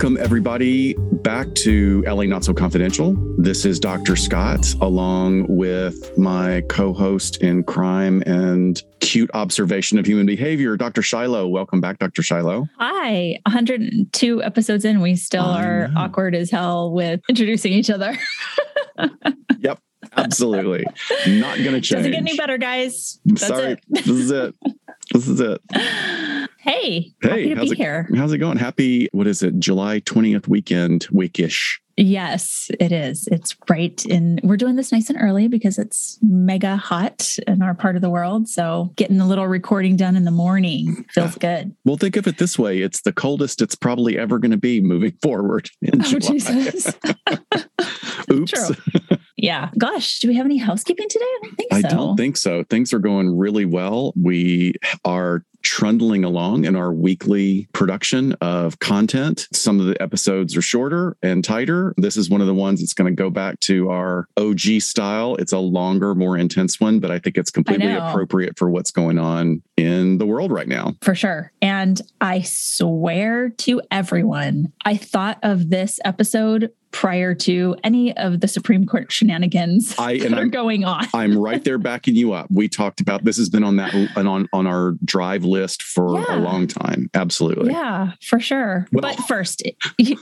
Welcome, everybody, back to LA Not So Confidential. This is Dr. Scott, along with my co host in crime and cute observation of human behavior, Dr. Shiloh. Welcome back, Dr. Shiloh. Hi. 102 episodes in, we still I are know. awkward as hell with introducing each other. Yep, absolutely. Not going to change. Doesn't get any better, guys. That's Sorry. it. This is it. This is it. Hey, Hey, happy to how's be it- here. How's it going? Happy, what is it, July 20th weekend, weekish. Yes, it is. It's right in, we're doing this nice and early because it's mega hot in our part of the world. So getting a little recording done in the morning feels good. Well, think of it this way it's the coldest it's probably ever going to be moving forward in Oh, July. Jesus. Oops. Yeah. Gosh, do we have any housekeeping today? I don't think I so. don't think so. Things are going really well. We are trundling along in our weekly production of content. Some of the episodes are shorter and tighter. This is one of the ones that's going to go back to our OG style. It's a longer, more intense one, but I think it's completely appropriate for what's going on in the world right now. For sure. And I swear to everyone, I thought of this episode prior to any of the Supreme Court shenanigans I, that are I'm, going on. I'm right there backing you up. We talked about this has been on that on on our drive list for Yeah. a long time. Absolutely. Yeah, for sure. Well- but first,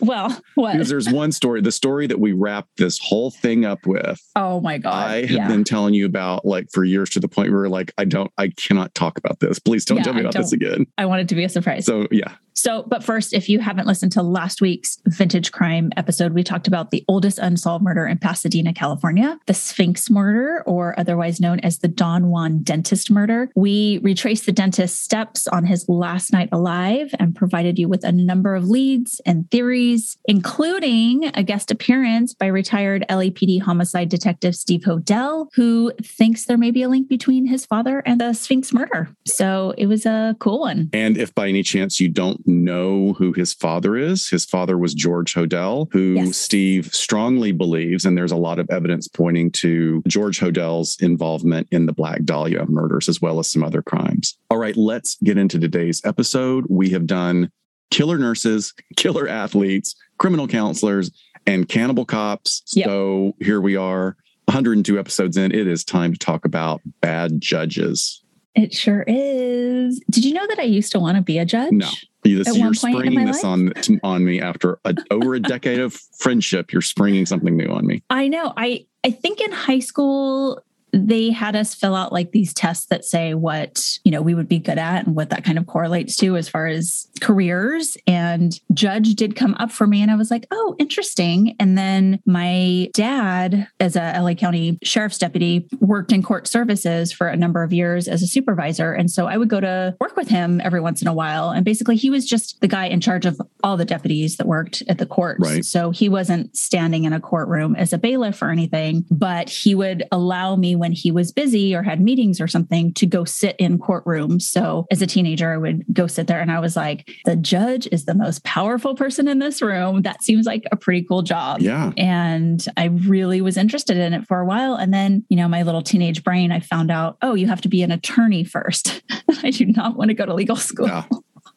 well, what? Because there's one story, the story that we wrapped this whole thing up with. Oh my God. I have yeah. been telling you about like for years to the point where like I don't I cannot talk about this. Please don't Yeah, tell me about this again. I want it to be a surprise. So yeah. So, but first, if you haven't listened to last week's vintage crime episode, we talked about the oldest unsolved murder in Pasadena, California, the Sphinx murder, or otherwise known as the Don Juan dentist murder. We retraced the dentist's steps on his last night alive and provided you with a number of leads and theories, including a guest appearance by retired LAPD homicide detective Steve Hodel, who thinks there may be a link between his father and the Sphinx murder. So it was a cool one. And if by any chance you don't know who his father is, his father was George Hodel, who Yes. Steve strongly believes, and there's a lot of evidence pointing to George Hodel's involvement in the Black Dahlia murders as well as some other crimes. All right, let's get into today's episode. We have done killer nurses, killer athletes, criminal counselors, and cannibal cops. Yep. So here we are. 102 episodes in, it is time to talk about bad judges. It sure is. Did you know that I used to want to be a judge? No. This, At you're one point in springing this on on me after a, over a decade of friendship. You're springing something new on me. I know. I I think in high school they had us fill out like these tests that say what, you know, we would be good at and what that kind of correlates to as far as careers and judge did come up for me and I was like, "Oh, interesting." And then my dad as a LA County sheriff's deputy worked in court services for a number of years as a supervisor and so I would go to work with him every once in a while and basically he was just the guy in charge of all the deputies that worked at the courts. Right. So he wasn't standing in a courtroom as a bailiff or anything, but he would allow me when he was busy or had meetings or something to go sit in courtrooms. So as a teenager, I would go sit there and I was like, the judge is the most powerful person in this room. That seems like a pretty cool job. Yeah. And I really was interested in it for a while. And then, you know, my little teenage brain, I found out, oh, you have to be an attorney first. I do not want to go to legal school. Yeah.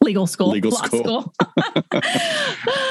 Legal school. Legal law school.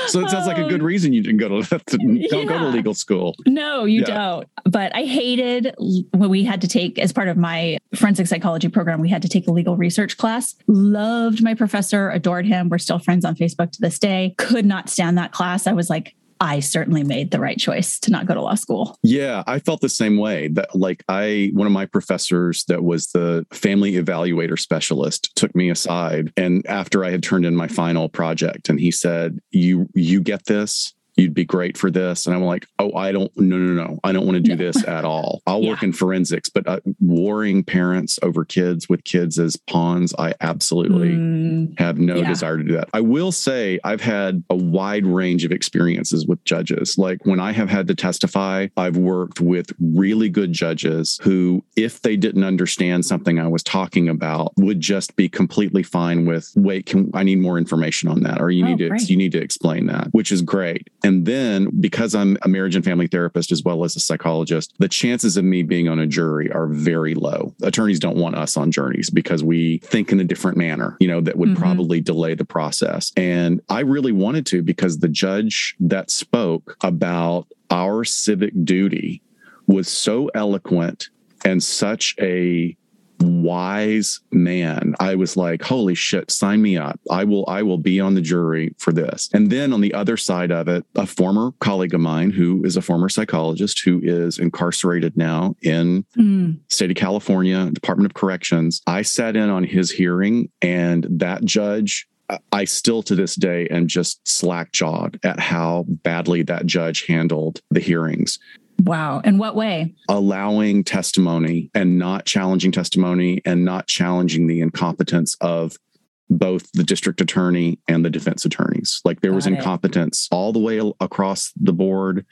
So it sounds like a good reason you didn't go to, to don't go to legal school. No, you Yeah. don't. But I hated when we had to take, as part of my forensic psychology program, we had to take a legal research class. Loved my professor, adored him. We're still friends on Facebook to this day. Could not stand that class. I was like, I certainly made the right choice to not go to law school. Yeah, I felt the same way. That like I one of my professors that was the family evaluator specialist took me aside and after I had turned in my final project and he said, "You you get this? You'd be great for this." And I'm like, "Oh, I don't no no no. I don't want to do No. this at all. I'll Yeah. work in forensics, but uh, warring parents over kids with kids as pawns, I absolutely Mm, have no Yeah. desire to do that. I will say I've had a wide range of experiences with judges. Like when I have had to testify, I've worked with really good judges who, if they didn't understand something I was talking about, would just be completely fine with, wait, can I need more information on that? Or you Oh, need to great. you need to explain that, which is great. And And then because I'm a marriage and family therapist as well as a psychologist, the chances of me being on a jury are very low. Attorneys don't want us on juries because we think in a different manner, you know, that would mm-hmm. probably delay the process. And I really wanted to because the judge that spoke about our civic duty was so eloquent and such a wise man i was like holy shit sign me up i will i will be on the jury for this and then on the other side of it a former colleague of mine who is a former psychologist who is incarcerated now in mm. state of california department of corrections i sat in on his hearing and that judge I still to this day am just slack jawed at how badly that judge handled the hearings. Wow. In what way? Allowing testimony and not challenging testimony and not challenging the incompetence of both the district attorney and the defense attorneys. Like there Got was incompetence it. all the way across the board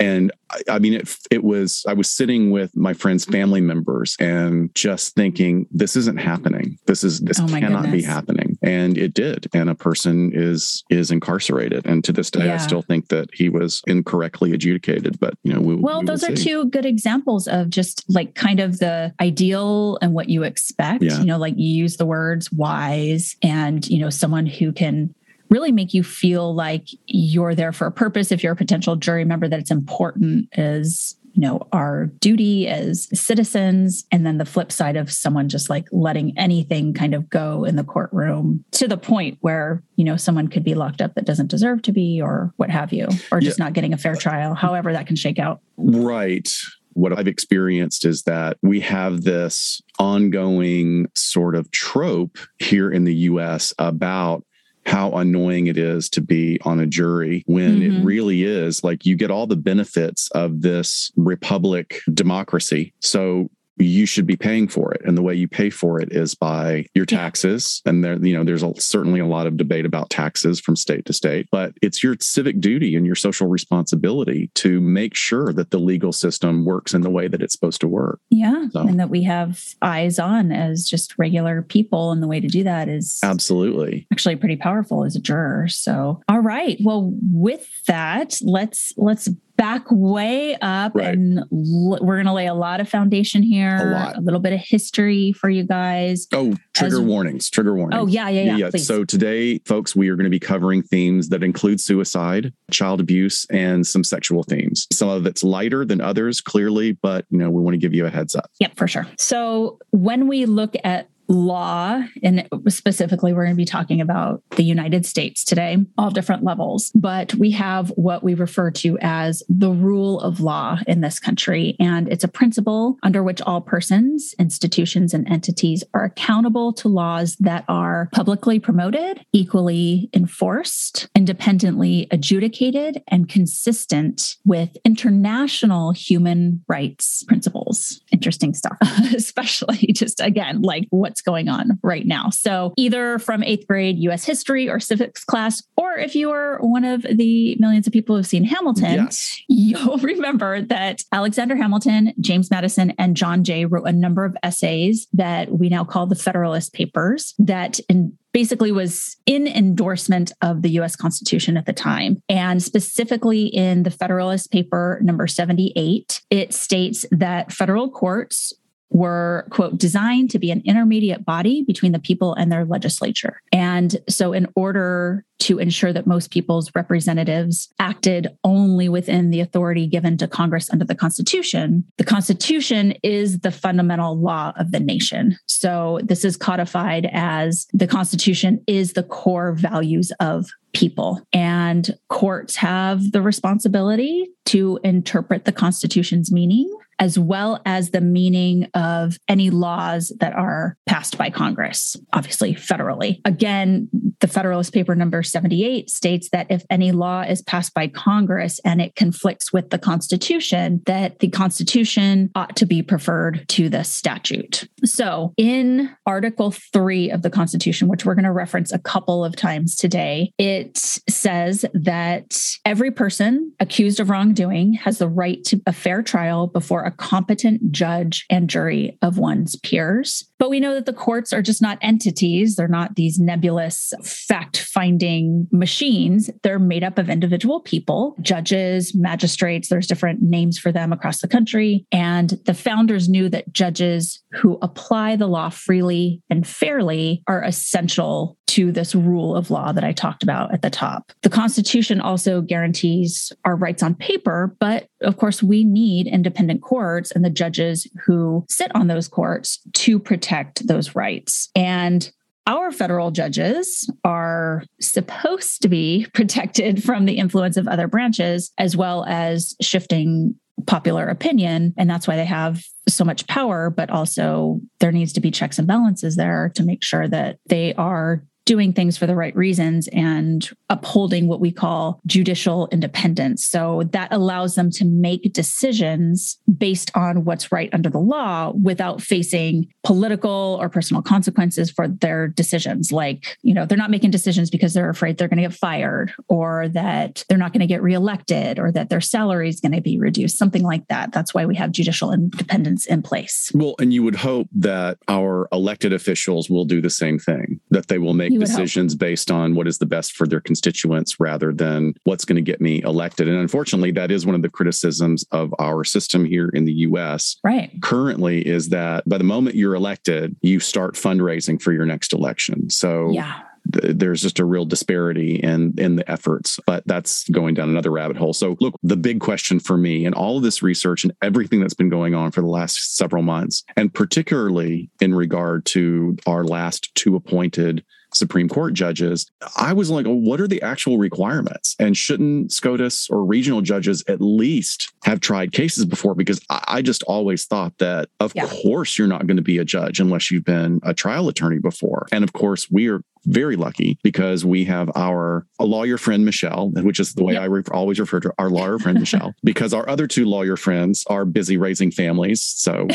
and I, I, mean it it was i was sitting with my friends family members and just thinking this isn't happening this is this oh cannot goodness. be happening and it did and a person is is incarcerated and to this day yeah. i still think that he was incorrectly adjudicated but you know we, well we those are two good examples of just like kind of the ideal and what you expect yeah. you know like you use the words wise and you know someone who can really make you feel like you're there for a purpose. If you're a potential jury member that it's important is you know our duty as citizens. And then the flip side of someone just like letting anything kind of go in the courtroom to the point where you know someone could be locked up that doesn't deserve to be or what have you or just yeah. not getting a fair uh, trial however that can shake out. Right. What I've experienced is that we have this ongoing sort of trope here in the US about how annoying it is to be on a jury when mm-hmm. it really is like you get all the benefits of this republic democracy. So you should be paying for it. And the way you pay for it is by your taxes. And there you know there's a, certainly a lot of debate about taxes from state to state but it's your civic duty and your social responsibility to make sure that the legal system works in the way that it's supposed to work. Yeah. So. and that we have eyes on as just regular people. And the way to do that is absolutely. actually pretty powerful as a juror. So all right. Well with that let's let's back way up right. and l- we're going to lay a lot of foundation here a, lot. a little bit of history for you guys oh trigger As, warnings trigger warnings oh yeah yeah yeah, yeah, yeah. so today folks we are going to be covering themes that include suicide child abuse and some sexual themes some of it's lighter than others clearly but you know we want to give you a heads up yep for sure so when we look at law, and specifically, we're going to be talking about the United States today, all different levels. But we have what we refer to as the rule of law in this country. And it's a principle under which all persons, institutions, and entities are accountable to laws that are publicly promoted, equally enforced, independently adjudicated, and consistent with international human rights principles. Interesting stuff, especially just again, like what's what's going on right now. So, either from eighth grade US history or civics class, or if you are one of the millions of people who've seen Hamilton, yes. you'll remember that Alexander Hamilton, James Madison, and John Jay wrote a number of essays that we now call the Federalist Papers that in basically was in endorsement of the US Constitution at the time. And specifically in the Federalist Paper number 78, it states that federal courts were, quote, designed to be an intermediate body between the people and their legislature. And so, in order to ensure that most people's representatives acted only within the authority given to Congress under the Constitution, the Constitution is the fundamental law of the nation. So, this is codified as the Constitution is the core values of people. And courts have the responsibility to interpret the Constitution's meaning as well as the meaning of any laws that are passed by Congress, obviously federally. Again, the Federalist Paper number 78 states that if any law is passed by Congress and it conflicts with the Constitution, that the Constitution ought to be preferred to the statute. So, in Article 3 of the Constitution, which we're going to reference a couple of times today, it says that every person accused of wrongdoing has the right to a fair trial before a a competent judge and jury of one's peers. But we know that the courts are just not entities. They're not these nebulous fact finding machines. They're made up of individual people, judges, magistrates. There's different names for them across the country. And the founders knew that judges who apply the law freely and fairly are essential to this rule of law that I talked about at the top. The Constitution also guarantees our rights on paper, but of course, we need independent courts and the judges who sit on those courts to protect those rights. And our federal judges are supposed to be protected from the influence of other branches as well as shifting popular opinion. And that's why they have so much power, but also there needs to be checks and balances there to make sure that they are doing things for the right reasons and upholding what we call judicial independence. So that allows them to make decisions based on what's right under the law without facing political or personal consequences for their decisions. Like, you know, they're not making decisions because they're afraid they're going to get fired or that they're not going to get reelected or that their salary is going to be reduced, something like that. That's why we have judicial independence in place. Well, and you would hope that our elected officials will do the same thing, that they will make decisions based on what is the best for their constituents rather than what's going to get me elected. And unfortunately, that is one of the criticisms of our system here in the US. Right. Currently, is that by the moment you're elected, you start fundraising for your next election. So, yeah there's just a real disparity in in the efforts but that's going down another rabbit hole so look the big question for me and all of this research and everything that's been going on for the last several months and particularly in regard to our last two appointed Supreme Court judges, I was like, what are the actual requirements? And shouldn't SCOTUS or regional judges at least have tried cases before? Because I just always thought that, of yeah. course, you're not going to be a judge unless you've been a trial attorney before. And of course, we are very lucky because we have our a lawyer friend Michelle, which is the way yep. I re- always refer to our lawyer friend Michelle, because our other two lawyer friends are busy raising families. So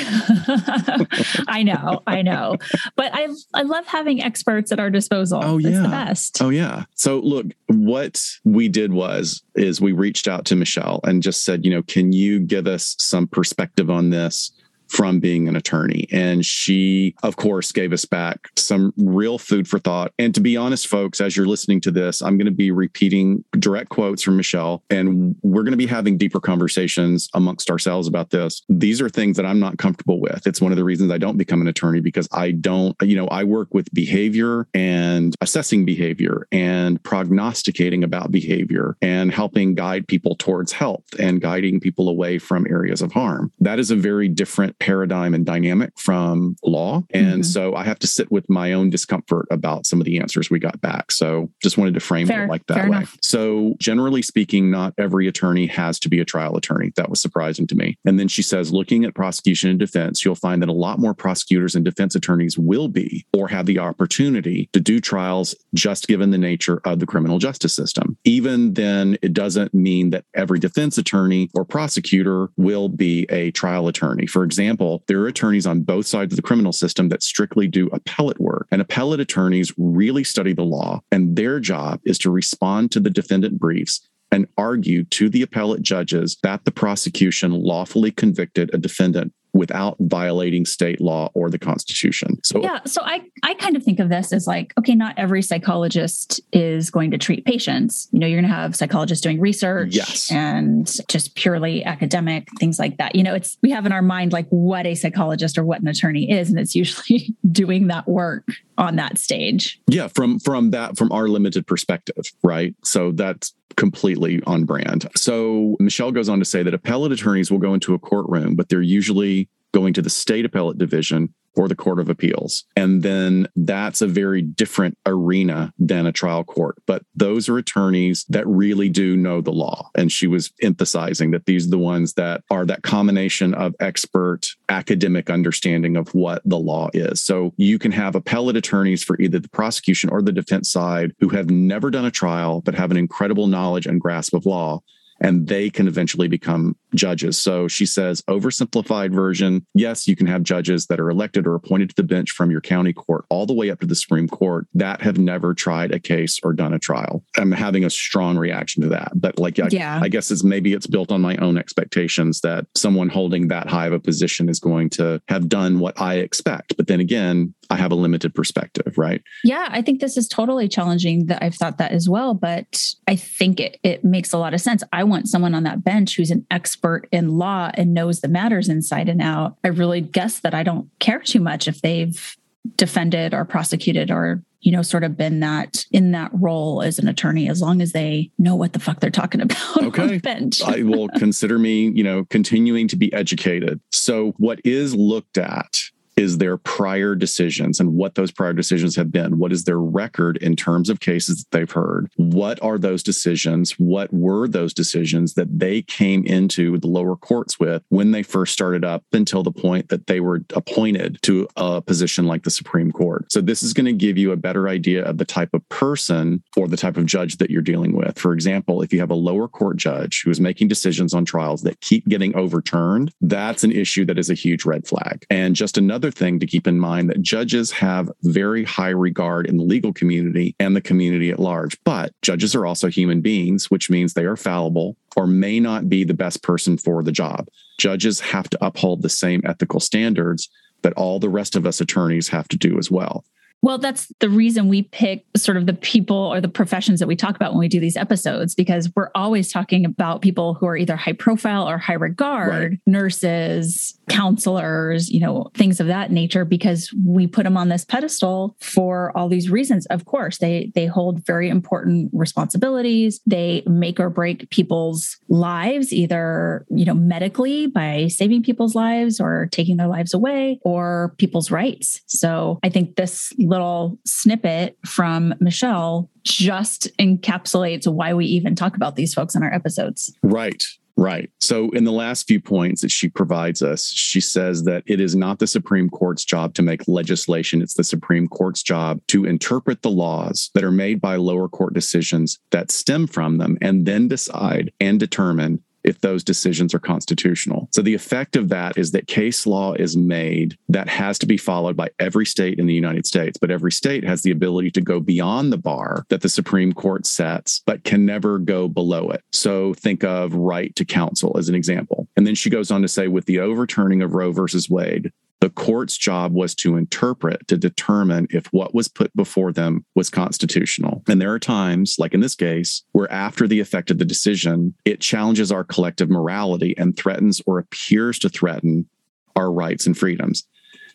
I know, I know, but I I love having experts at our disposal. Oh yeah, it's the best. Oh yeah. So look, what we did was is we reached out to Michelle and just said, you know, can you give us some perspective on this? From being an attorney. And she, of course, gave us back some real food for thought. And to be honest, folks, as you're listening to this, I'm going to be repeating direct quotes from Michelle, and we're going to be having deeper conversations amongst ourselves about this. These are things that I'm not comfortable with. It's one of the reasons I don't become an attorney because I don't, you know, I work with behavior and assessing behavior and prognosticating about behavior and helping guide people towards health and guiding people away from areas of harm. That is a very different paradigm and dynamic from law. And mm-hmm. so I have to sit with my own discomfort about some of the answers we got back. So just wanted to frame Fair. it like that way. Enough. So generally speaking, not every attorney has to be a trial attorney. That was surprising to me. And then she says, looking at prosecution and defense, you'll find that a lot more prosecutors and defense attorneys will be or have the opportunity to do trials just given the nature of the criminal justice system. Even then, it doesn't mean that every defense attorney or prosecutor will be a trial attorney. For example, example, there are attorneys on both sides of the criminal system that strictly do appellate work. And appellate attorneys really study the law, and their job is to respond to the defendant briefs and argue to the appellate judges that the prosecution lawfully convicted a defendant without violating state law or the constitution. So Yeah, so I I kind of think of this as like okay, not every psychologist is going to treat patients. You know, you're going to have psychologists doing research yes. and just purely academic things like that. You know, it's we have in our mind like what a psychologist or what an attorney is and it's usually doing that work on that stage. Yeah, from from that from our limited perspective, right? So that's completely on brand. So Michelle goes on to say that appellate attorneys will go into a courtroom, but they're usually going to the state appellate division or the Court of Appeals. And then that's a very different arena than a trial court. But those are attorneys that really do know the law. And she was emphasizing that these are the ones that are that combination of expert academic understanding of what the law is. So you can have appellate attorneys for either the prosecution or the defense side who have never done a trial, but have an incredible knowledge and grasp of law and they can eventually become judges. So she says, oversimplified version yes, you can have judges that are elected or appointed to the bench from your county court all the way up to the Supreme Court that have never tried a case or done a trial. I'm having a strong reaction to that. But like, I, yeah. I guess it's maybe it's built on my own expectations that someone holding that high of a position is going to have done what I expect. But then again, I have a limited perspective, right? Yeah, I think this is totally challenging that I've thought that as well, but I think it, it makes a lot of sense. I want someone on that bench who's an expert in law and knows the matters inside and out. I really guess that I don't care too much if they've defended or prosecuted or you know sort of been that in that role as an attorney as long as they know what the fuck they're talking about okay bench i will consider me you know continuing to be educated so what is looked at is their prior decisions and what those prior decisions have been. What is their record in terms of cases that they've heard? What are those decisions? What were those decisions that they came into the lower courts with when they first started up until the point that they were appointed to a position like the Supreme Court? So, this is going to give you a better idea of the type of person or the type of judge that you're dealing with. For example, if you have a lower court judge who is making decisions on trials that keep getting overturned, that's an issue that is a huge red flag. And just another other thing to keep in mind that judges have very high regard in the legal community and the community at large. But judges are also human beings, which means they are fallible or may not be the best person for the job. Judges have to uphold the same ethical standards that all the rest of us attorneys have to do as well. Well, that's the reason we pick sort of the people or the professions that we talk about when we do these episodes, because we're always talking about people who are either high profile or high regard, right. nurses, counselors, you know, things of that nature, because we put them on this pedestal for all these reasons. Of course, they they hold very important responsibilities. They make or break people's lives, either, you know, medically by saving people's lives or taking their lives away or people's rights. So I think this little snippet from Michelle just encapsulates why we even talk about these folks in our episodes. Right. Right. So, in the last few points that she provides us, she says that it is not the Supreme Court's job to make legislation. It's the Supreme Court's job to interpret the laws that are made by lower court decisions that stem from them and then decide and determine if those decisions are constitutional. So the effect of that is that case law is made that has to be followed by every state in the United States, but every state has the ability to go beyond the bar that the Supreme Court sets, but can never go below it. So think of right to counsel as an example. And then she goes on to say with the overturning of Roe versus Wade, the court's job was to interpret, to determine if what was put before them was constitutional. And there are times, like in this case, where after the effect of the decision, it challenges our collective morality and threatens or appears to threaten our rights and freedoms.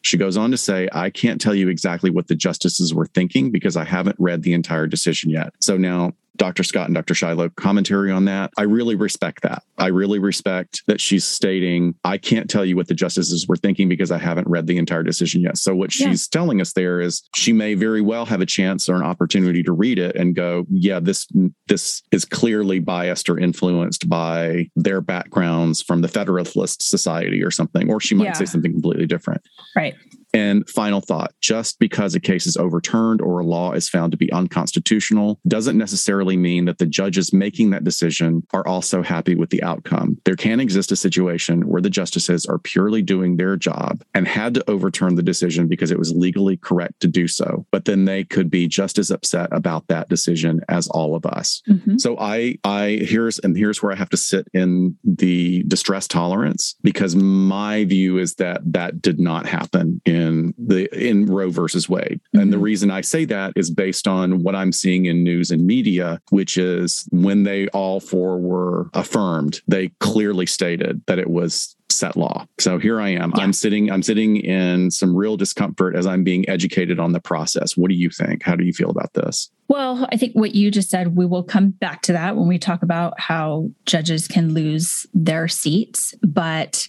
She goes on to say, I can't tell you exactly what the justices were thinking because I haven't read the entire decision yet. So now Dr. Scott and Dr. Shiloh commentary on that. I really respect that. I really respect that she's stating, I can't tell you what the justices were thinking because I haven't read the entire decision yet. So, what yeah. she's telling us there is she may very well have a chance or an opportunity to read it and go, yeah, this, this is clearly biased or influenced by their backgrounds from the Federalist Society or something. Or she might yeah. say something completely different. Right. And final thought just because a case is overturned or a law is found to be unconstitutional doesn't necessarily mean that the judges making that decision are also happy with the outcome. There can exist a situation where the justices are purely doing their job and had to overturn the decision because it was legally correct to do so. But then they could be just as upset about that decision as all of us. Mm-hmm. So I I here's and here's where I have to sit in the distress tolerance because my view is that that did not happen in in the in Roe versus Wade. Mm-hmm. And the mm-hmm. reason I say that is based on what I'm seeing in news and media, which is when they all four were affirmed, they clearly stated that it was set law. So here I am. Yeah. I'm sitting I'm sitting in some real discomfort as I'm being educated on the process. What do you think? How do you feel about this? Well, I think what you just said, we will come back to that when we talk about how judges can lose their seats, but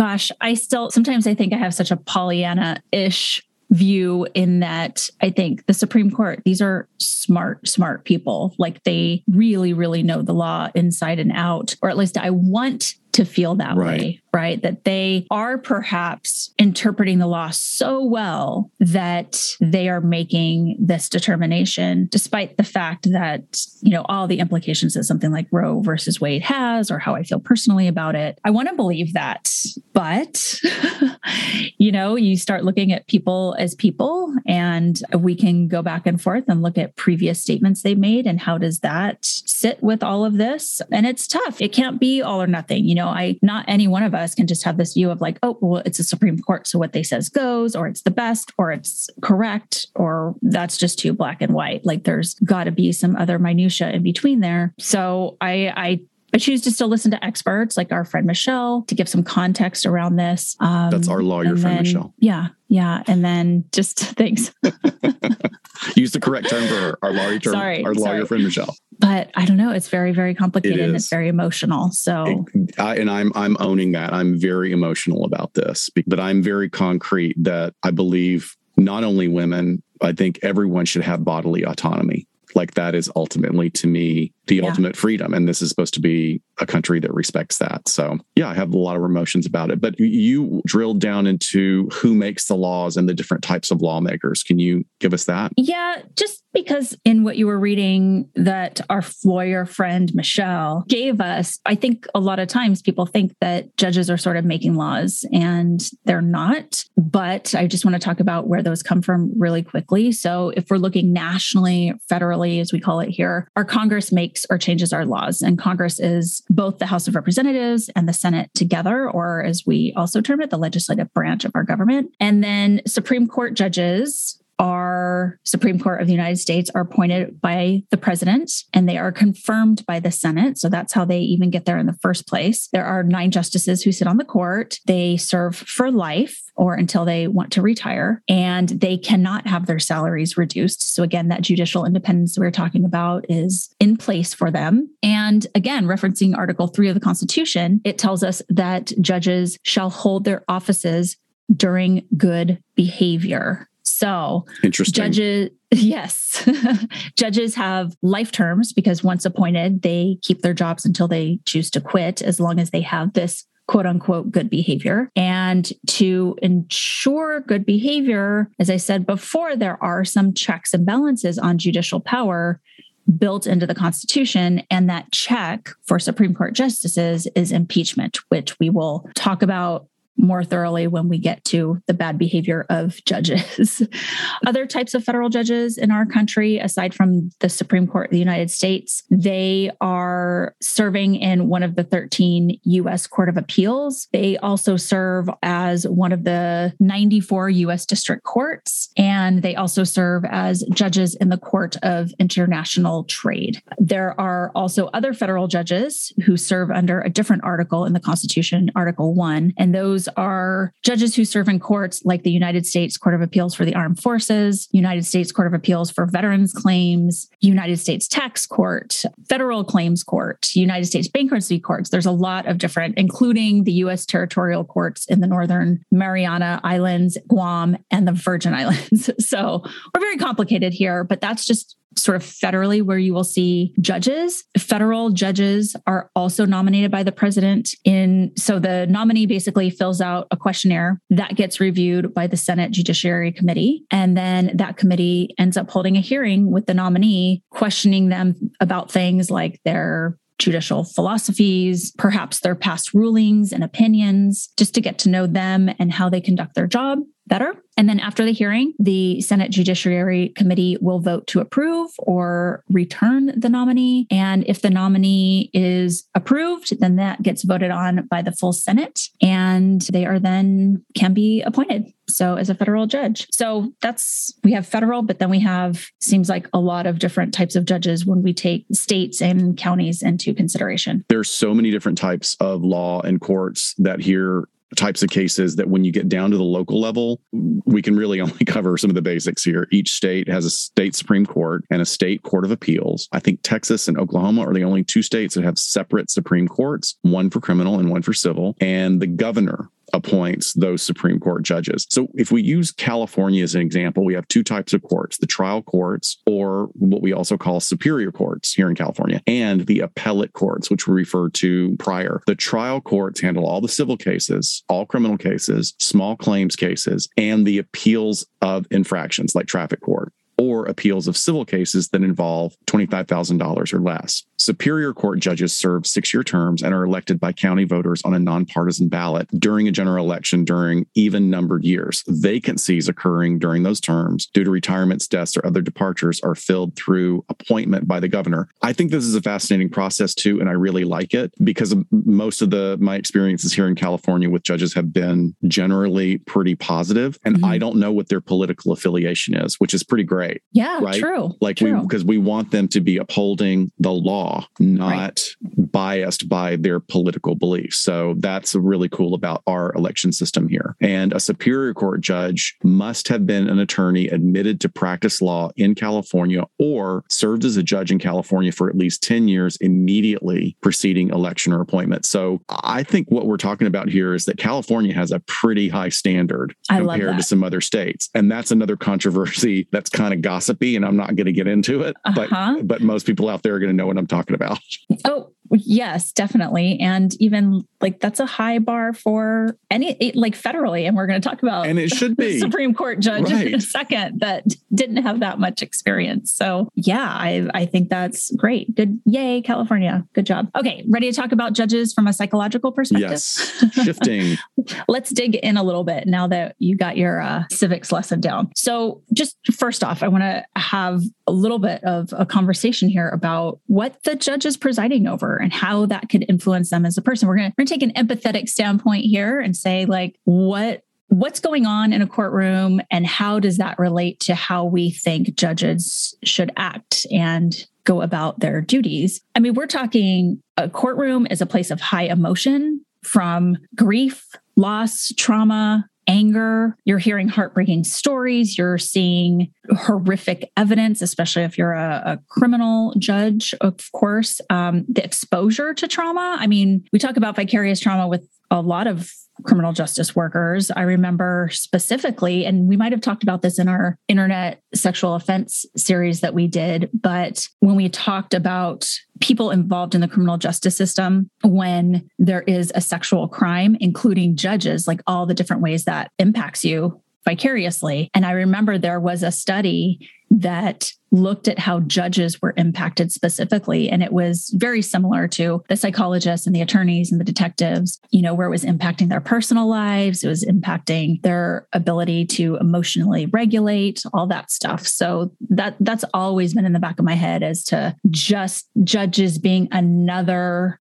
gosh, I still sometimes I think I have such a Pollyanna ish view in that I think the Supreme Court, these are smart, smart people. Like they really, really know the law inside and out, or at least I want to feel that right. way. Right? That they are perhaps interpreting the law so well that they are making this determination, despite the fact that, you know, all the implications that something like Roe versus Wade has, or how I feel personally about it. I want to believe that. But, you know, you start looking at people as people, and we can go back and forth and look at previous statements they've made and how does that sit with all of this. And it's tough. It can't be all or nothing. You know, I, not any one of us us can just have this view of like, oh, well, it's a Supreme Court. So what they says goes, or it's the best, or it's correct, or that's just too black and white. Like there's got to be some other minutia in between there. So I, I I choose to still listen to experts like our friend Michelle to give some context around this. Um, That's our lawyer friend then, Michelle. Yeah, yeah, and then just thanks. Use the correct term for her. Our lawyer term. Sorry, our lawyer sorry. friend Michelle. But I don't know. It's very, very complicated it and it's very emotional. So, it, I, and I'm I'm owning that. I'm very emotional about this, but I'm very concrete that I believe not only women, I think everyone should have bodily autonomy like that is ultimately to me the yeah. ultimate freedom and this is supposed to be a country that respects that. So yeah i have a lot of emotions about it. But you drilled down into who makes the laws and the different types of lawmakers. Can you give us that? Yeah just because in what you were reading that our lawyer friend michelle gave us i think a lot of times people think that judges are sort of making laws and they're not. But i just want to talk about where those come from really quickly. So if we're looking nationally federally as we call it here our congress makes or changes our laws. And congress is both the house of representatives and the senate together or as we also term it the legislative branch of our government. And then supreme court judges are Supreme Court of the United States are appointed by the president and they are confirmed by the Senate. So that's how they even get there in the first place. There are nine justices who sit on the court. They serve for life or until they want to retire, and they cannot have their salaries reduced. So, again, that judicial independence we we're talking about is in place for them. And again, referencing Article 3 of the Constitution, it tells us that judges shall hold their offices during good behavior. So, interesting. Judges, yes, judges have life terms because once appointed, they keep their jobs until they choose to quit, as long as they have this quote unquote good behavior. And to ensure good behavior, as I said before, there are some checks and balances on judicial power built into the Constitution. And that check for Supreme Court justices is impeachment, which we will talk about more thoroughly when we get to the bad behavior of judges. Other types of federal judges in our country, aside from the Supreme Court of the United States, they are serving in one of the 13 U.S. Court of Appeals. They also serve as one of the 94 U.S. District Courts, and they also serve as judges in the Court of International Trade. There are also other federal judges who serve under a different article in the Constitution, Article 1, and those are judges who serve in courts like the United States Court of Appeals for the Armed Forces, United States Court of Appeals for Veterans Claims, United States Tax Court, Federal Claims Court, United States Bankruptcy Courts. There's a lot of different, including the U.S. territorial courts in the Northern Mariana Islands, Guam, and the Virgin Islands. so we're very complicated here, but that's just sort of federally where you will see judges. Federal judges are also nominated by the president in so the nominee basically fills out a questionnaire that gets reviewed by the Senate Judiciary Committee and then that committee ends up holding a hearing with the nominee questioning them about things like their judicial philosophies, perhaps their past rulings and opinions, just to get to know them and how they conduct their job better. And then after the hearing, the Senate Judiciary Committee will vote to approve or return the nominee. And if the nominee is approved, then that gets voted on by the full Senate and they are then can be appointed. So as a federal judge. So that's we have federal, but then we have seems like a lot of different types of judges when we take states and counties into consideration. There's so many different types of law and courts that here types of cases that when you get down to the local level, we can really only cover some of the basics here. Each state has a state Supreme Court and a state Court of Appeals. I think Texas and Oklahoma are the only two states that have separate Supreme Courts, one for criminal and one for civil. And the governor appoints those Supreme Court judges. So if we use California as an example, we have two types of courts the trial courts, or what we also call superior courts here in California, and the appellate courts, which we referred to prior. The trial courts handle all the civil cases, all criminal cases, small claims cases, and the appeals of infractions like traffic court or appeals of civil cases that involve $25,000 or less. Superior Court judges serve six year terms and are elected by county voters on a nonpartisan ballot during a general election during even numbered years. Vacancies occurring during those terms due to retirements, deaths, or other departures are filled through appointment by the governor. I think this is a fascinating process too, and I really like it because most of the my experiences here in California with judges have been generally pretty positive, and mm-hmm. I don't know what their political affiliation is, which is pretty great right. Yeah, right. True. Like true. we because we want them to be upholding the law, not right. biased by their political beliefs. So that's really cool about our election system here. And a superior court judge must have been an attorney admitted to practice law in California or served as a judge in California for at least 10 years immediately preceding election or appointment. So I think what we're talking about here is that California has a pretty high standard compared to some other states. And that's another controversy that's kind of gossipy and I'm not going to get into it, uh-huh. but but most people out there are going to know what I'm talking about. Oh, Yes, definitely. And even like that's a high bar for any like federally. And we're going to talk about and it should be Supreme Court judge right. in a second that didn't have that much experience. So yeah, I I think that's great. Good. Yay, California. Good job. Okay, ready to talk about judges from a psychological perspective? Yes. Shifting. Let's dig in a little bit now that you got your uh, civics lesson down. So just first off, I want to have a little bit of a conversation here about what the judge is presiding over and how that could influence them as a person. We're going to take an empathetic standpoint here and say, like, what what's going on in a courtroom and how does that relate to how we think judges should act and go about their duties. I mean, we're talking a courtroom is a place of high emotion from grief, loss, trauma, anger. You're hearing heartbreaking stories. You're seeing horrific evidence, especially if you're a, a criminal judge, of course. Um, the exposure to trauma. I mean, we talk about vicarious trauma with a lot of criminal justice workers. I remember specifically, and we might have talked about this in our internet sexual offense series that we did, but when we talked about people involved in the criminal justice system when there is a sexual crime, including judges, like all the different ways that impacts you vicariously. And I remember there was a study that looked at how judges were impacted specifically. And it was very similar to the psychologists and the attorneys and the detectives, you know, where it was impacting their personal lives, it was impacting their ability to emotionally regulate, all that stuff. So that that's always been in the back of my head as to just judges being another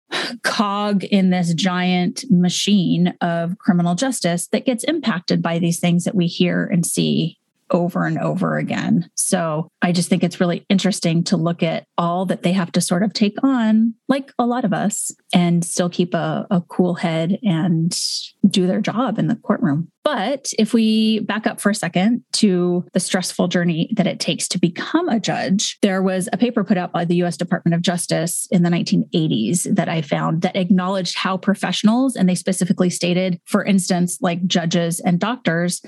cog in this giant machine of criminal justice that gets impacted by these things that we hear and see over and over again. So I just think it's really interesting to look at all that they have to sort of take on, like a lot of us, and still keep a, a cool head and do their job in the courtroom. But if we back up for a second to the stressful journey that it takes to become a judge, there was a paper put out by the US Department of Justice in the 1980s that I found that acknowledged how professionals, and they specifically stated, for instance, like judges and doctors,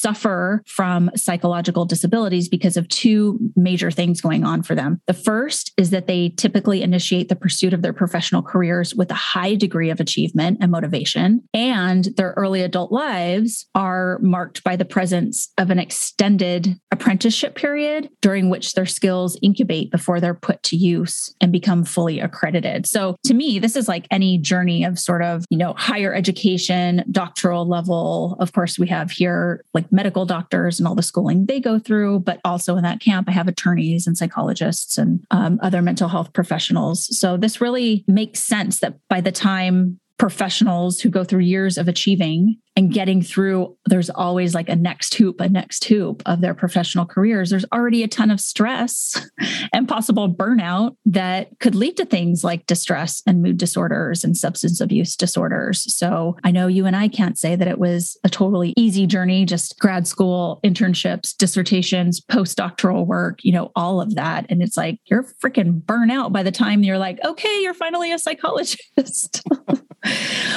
suffer from psychological disabilities because of two major things going on for them. The first is that they typically initiate the pursuit of their professional careers with a high degree of achievement and motivation, and their early adult lives are marked by the presence of an extended apprenticeship period during which their skills incubate before they're put to use and become fully accredited. So to me, this is like any journey of sort of, you know, higher education, doctoral level. Of course, we have here like medical doctors and all the schooling they go through. But also in that camp, I have attorneys and psychologists and um, other mental health professionals. So this really makes sense that by the time professionals who go through years of achieving and getting through there's always like a next hoop a next hoop of their professional careers there's already a ton of stress and possible burnout that could lead to things like distress and mood disorders and substance abuse disorders so i know you and i can't say that it was a totally easy journey just grad school internships dissertations postdoctoral work you know all of that and it's like you're freaking burnout by the time you're like okay you're finally a psychologist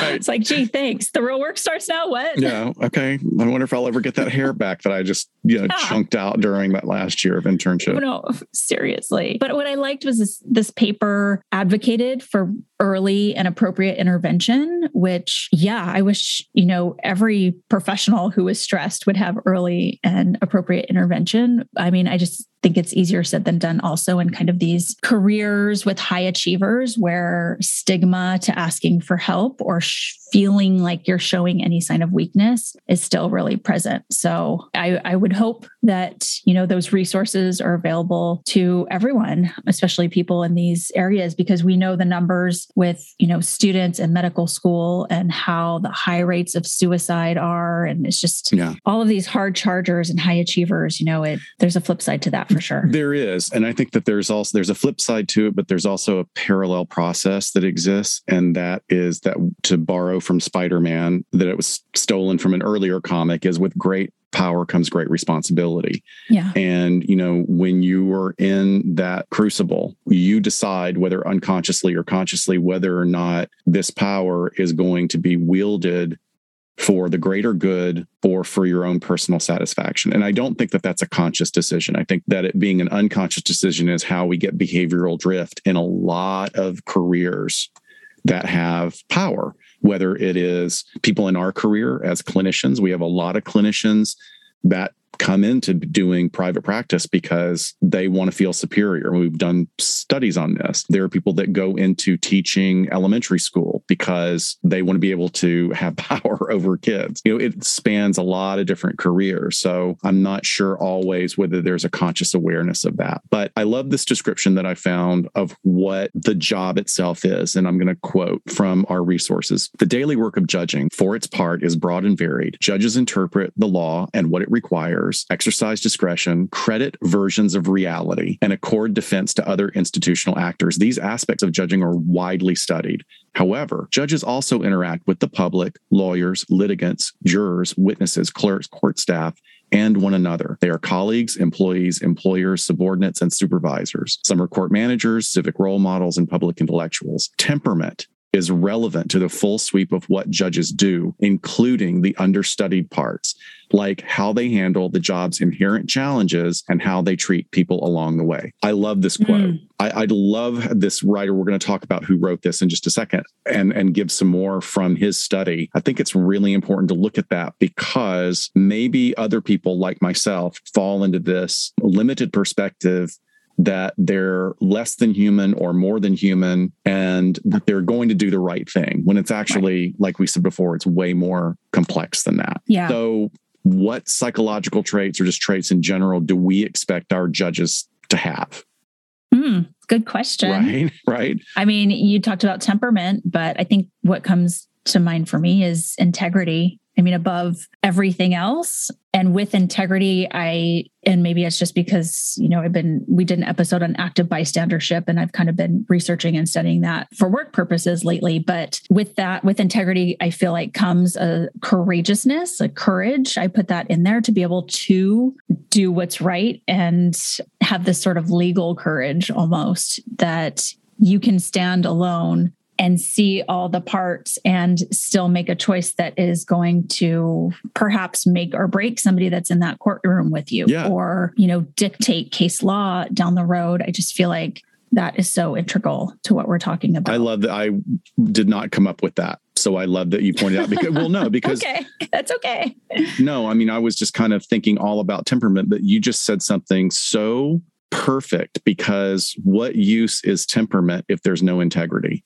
Right. It's like, gee, thanks. The real work starts now. What? Yeah. Okay. I wonder if I'll ever get that hair back that I just, you know, yeah. chunked out during that last year of internship. No, seriously. But what I liked was this this paper advocated for early and appropriate intervention, which, yeah, I wish, you know, every professional who is stressed would have early and appropriate intervention. I mean, I just think it's easier said than done also in kind of these careers with high achievers where stigma to asking for help or sh- feeling like you're showing any sign of weakness is still really present. So I, I would hope that, you know, those resources are available to everyone, especially people in these areas, because we know the numbers with, you know, students in medical school and how the high rates of suicide are. And it's just yeah. all of these hard chargers and high achievers, you know, it there's a flip side to that for sure. There is. And I think that there's also there's a flip side to it, but there's also a parallel process that exists. And that is that to borrow from Spider Man that it was stolen from an earlier comic is with great power comes great responsibility. Yeah. And, you know, when you are in that crucible, you decide whether unconsciously or consciously whether or not this power is going to be wielded for the greater good or for your own personal satisfaction. And I don't think that that's a conscious decision. I think that it being an unconscious decision is how we get behavioral drift in a lot of careers that have power, whether it is people in our career as clinicians. We have a lot of clinicians that come into doing private practice because they want to feel superior. We've done studies on this. There are people that go into teaching elementary school because they want to be able to have power over kids. You know, it spans a lot of different careers. So I'm not sure always whether there's a conscious awareness of that. But I love this description that I found of what the job itself is. And I'm going to quote from our resources The daily work of judging, for its part, is broad and varied. Judges interpret the law and what it requires exercise discretion, credit versions of reality, and accord defense to other institutional actors. These aspects of judging are widely studied. However, judges also interact with the public, lawyers, litigants, jurors, witnesses, clerks, court staff, and one another. They are colleagues, employees, employers, subordinates, and supervisors. Some are court managers, civic role models, and public intellectuals. Temperament is relevant to the full sweep of what judges do, including the understudied parts, like how they handle the job's inherent challenges and how they treat people along the way. I love this quote. Mm. I, I love this writer. We're going to talk about who wrote this in just a second and, and give some more from his study. I think it's really important to look at that because maybe other people like myself fall into this limited perspective that they're less than human or more than human and that they're going to do the right thing when it's actually right. like we said before it's way more complex than that. Yeah. So what psychological traits or just traits in general do we expect our judges to have? Mm, good question. Right right? I mean you talked about temperament but i think what comes to mind for me is integrity. I mean, above everything else. And with integrity, I, and maybe it's just because, you know, I've been, we did an episode on active bystandership and I've kind of been researching and studying that for work purposes lately. But with that, with integrity, I feel like comes a courageousness, a courage. I put that in there to be able to do what's right and have this sort of legal courage almost that you can stand alone and see all the parts and still make a choice that is going to perhaps make or break somebody that's in that courtroom with you yeah. or you know dictate case law down the road. I just feel like that is so integral to what we're talking about. I love that i did not come up with that. So i love that you pointed out because well no because okay. That's okay. No i mean i was just kind of thinking all about temperament but you just said something so perfect because what use is temperament if there's no integrity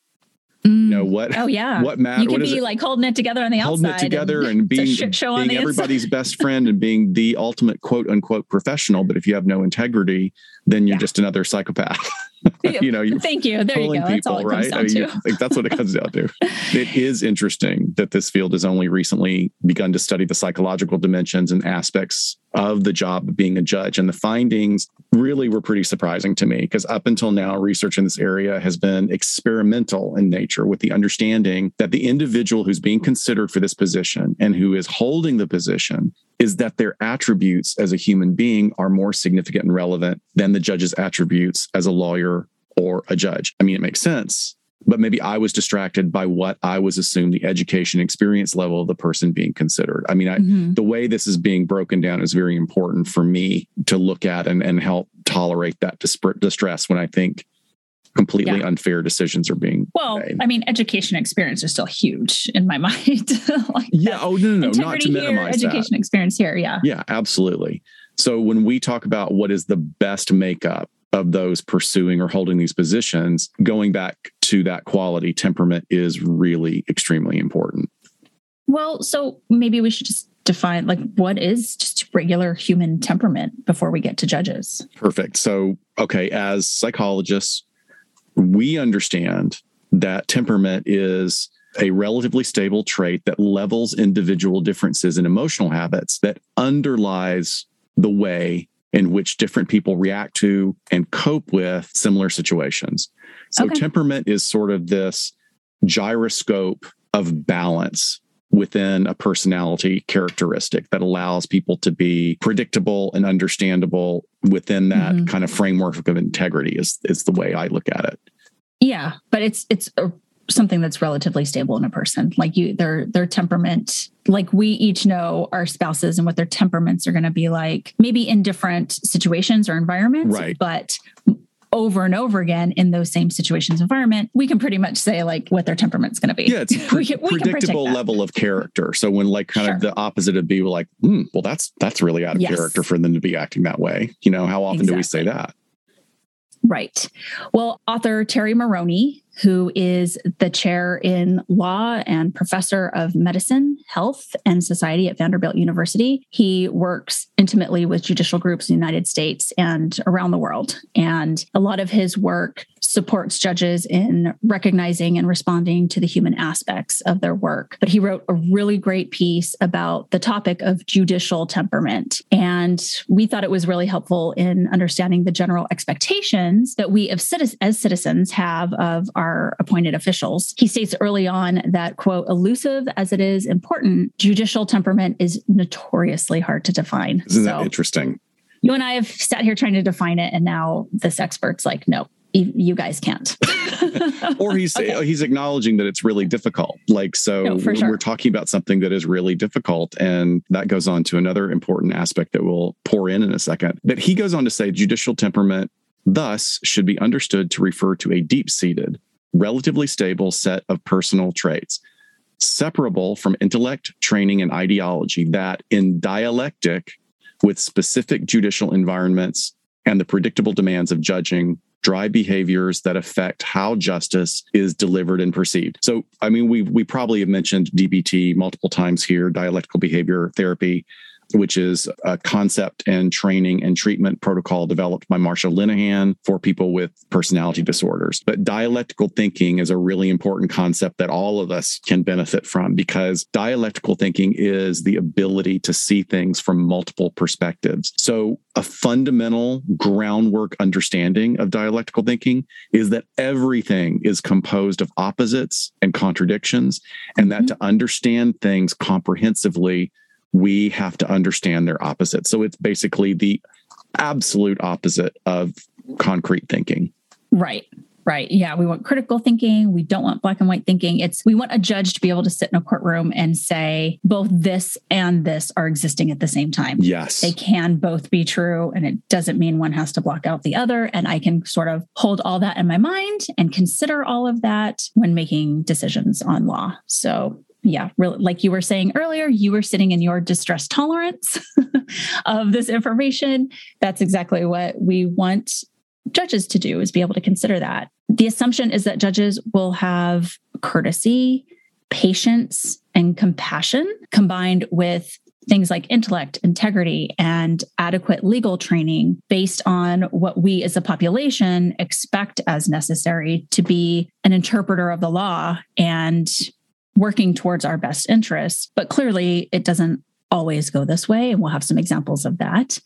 Mm. You know what? Oh yeah. What matters? You can be like holding it together on the holding outside, holding it together and, and being, being everybody's best friend and being the ultimate quote unquote professional. But if you have no integrity, then you're yeah. just another psychopath. you know, you thank you. There you go. That's all it right? comes down I mean, to. that's what it comes down to. It is interesting that this field has only recently begun to study the psychological dimensions and aspects of the job of being a judge. And the findings really were pretty surprising to me because up until now, research in this area has been experimental in nature with the understanding that the individual who's being considered for this position and who is holding the position is that their attributes as a human being are more significant and relevant than the judge's attributes as a lawyer or a judge. I mean, it makes sense but maybe I was distracted by what I was assumed the education experience level of the person being considered. I mean, I, mm-hmm. the way this is being broken down is very important for me to look at and, and help tolerate that distress when I think completely yeah. unfair decisions are being well made. i mean education experience is still huge in my mind like yeah oh no no no not to minimize here, education that. experience here yeah yeah absolutely so when we talk about what is the best makeup of those pursuing or holding these positions, going back to that quality, temperament is really extremely important. Well, so maybe we should just define like what is just regular human temperament before we get to judges. Perfect. So, okay, as psychologists, we understand that temperament is a relatively stable trait that levels individual differences in emotional habits that underlies the way in which different people react to and cope with similar situations. So, okay. temperament is sort of this gyroscope of balance within a personality characteristic that allows people to be predictable and understandable within that mm-hmm. kind of framework of integrity is is the way I look at it. Yeah, but it's it's a something that's relatively stable in a person like you their their temperament like we each know our spouses and what their temperaments are going to be like maybe in different situations or environments right. but over and over again in those same situations environment we can pretty much say like what their temperament's going to be yeah it's a pre- we can, we predictable level of character so when like kind sure. of the opposite of be like mm, well that's that's really out of yes. character for them to be acting that way you know how often exactly. do we say that Right. Well, author Terry Maroney who is the chair in law and professor of medicine, health, and society at Vanderbilt University. He works intimately with judicial groups in the United States and around the world. And a lot of his work supports judges in recognizing and responding to the human aspects of their work. But he wrote a really great piece about the topic of judicial temperament. And we thought it was really helpful in understanding the general expectations that we as citizens have of our appointed officials. He states early on that, quote, elusive as it is important, judicial temperament is notoriously hard to define. Isn't so, that interesting? You and I have sat here trying to define it, and now this expert's like, no, you guys can't. or he's okay. he's acknowledging that it's really difficult. Like so no, sure. we're talking about something that is really difficult and that goes on to another important aspect that we'll pour in in a second. But he goes on to say judicial temperament thus should be understood to refer to a deep-seated, relatively stable set of personal traits separable from intellect, training and ideology that in dialectic with specific judicial environments and the predictable demands of judging drive behaviors that affect how justice is delivered and perceived. So, I mean, we we probably have mentioned DBT multiple times here, dialectical behavior therapy which is a concept and training and treatment protocol developed by Marsha Linehan for people with personality disorders. But dialectical thinking is a really important concept that all of us can benefit from because dialectical thinking is the ability to see things from multiple perspectives. So, a fundamental groundwork understanding of dialectical thinking is that everything is composed of opposites and contradictions, and that mm-hmm. to understand things comprehensively, we have to understand their opposite. So it's basically the absolute opposite of concrete thinking. Right. Right. Yeah. We want critical thinking. We don't want black and white thinking. It's we want a judge to be able to sit in a courtroom and say both this and this are existing at the same time. Yes. They can both be true. And it doesn't mean one has to block out the other. And I can sort of hold all that in my mind and consider all of that when making decisions on law. So yeah, really, like you were saying earlier, you were sitting in your distress tolerance of this information. That's exactly what we want judges to do is be able to consider that. The assumption is that judges will have courtesy, patience, and compassion combined with things like intellect, integrity, and adequate legal training based on what we as a population expect as necessary to be an interpreter of the law and working towards our best interests. But clearly, it doesn't always go this way. And we'll have some examples of that.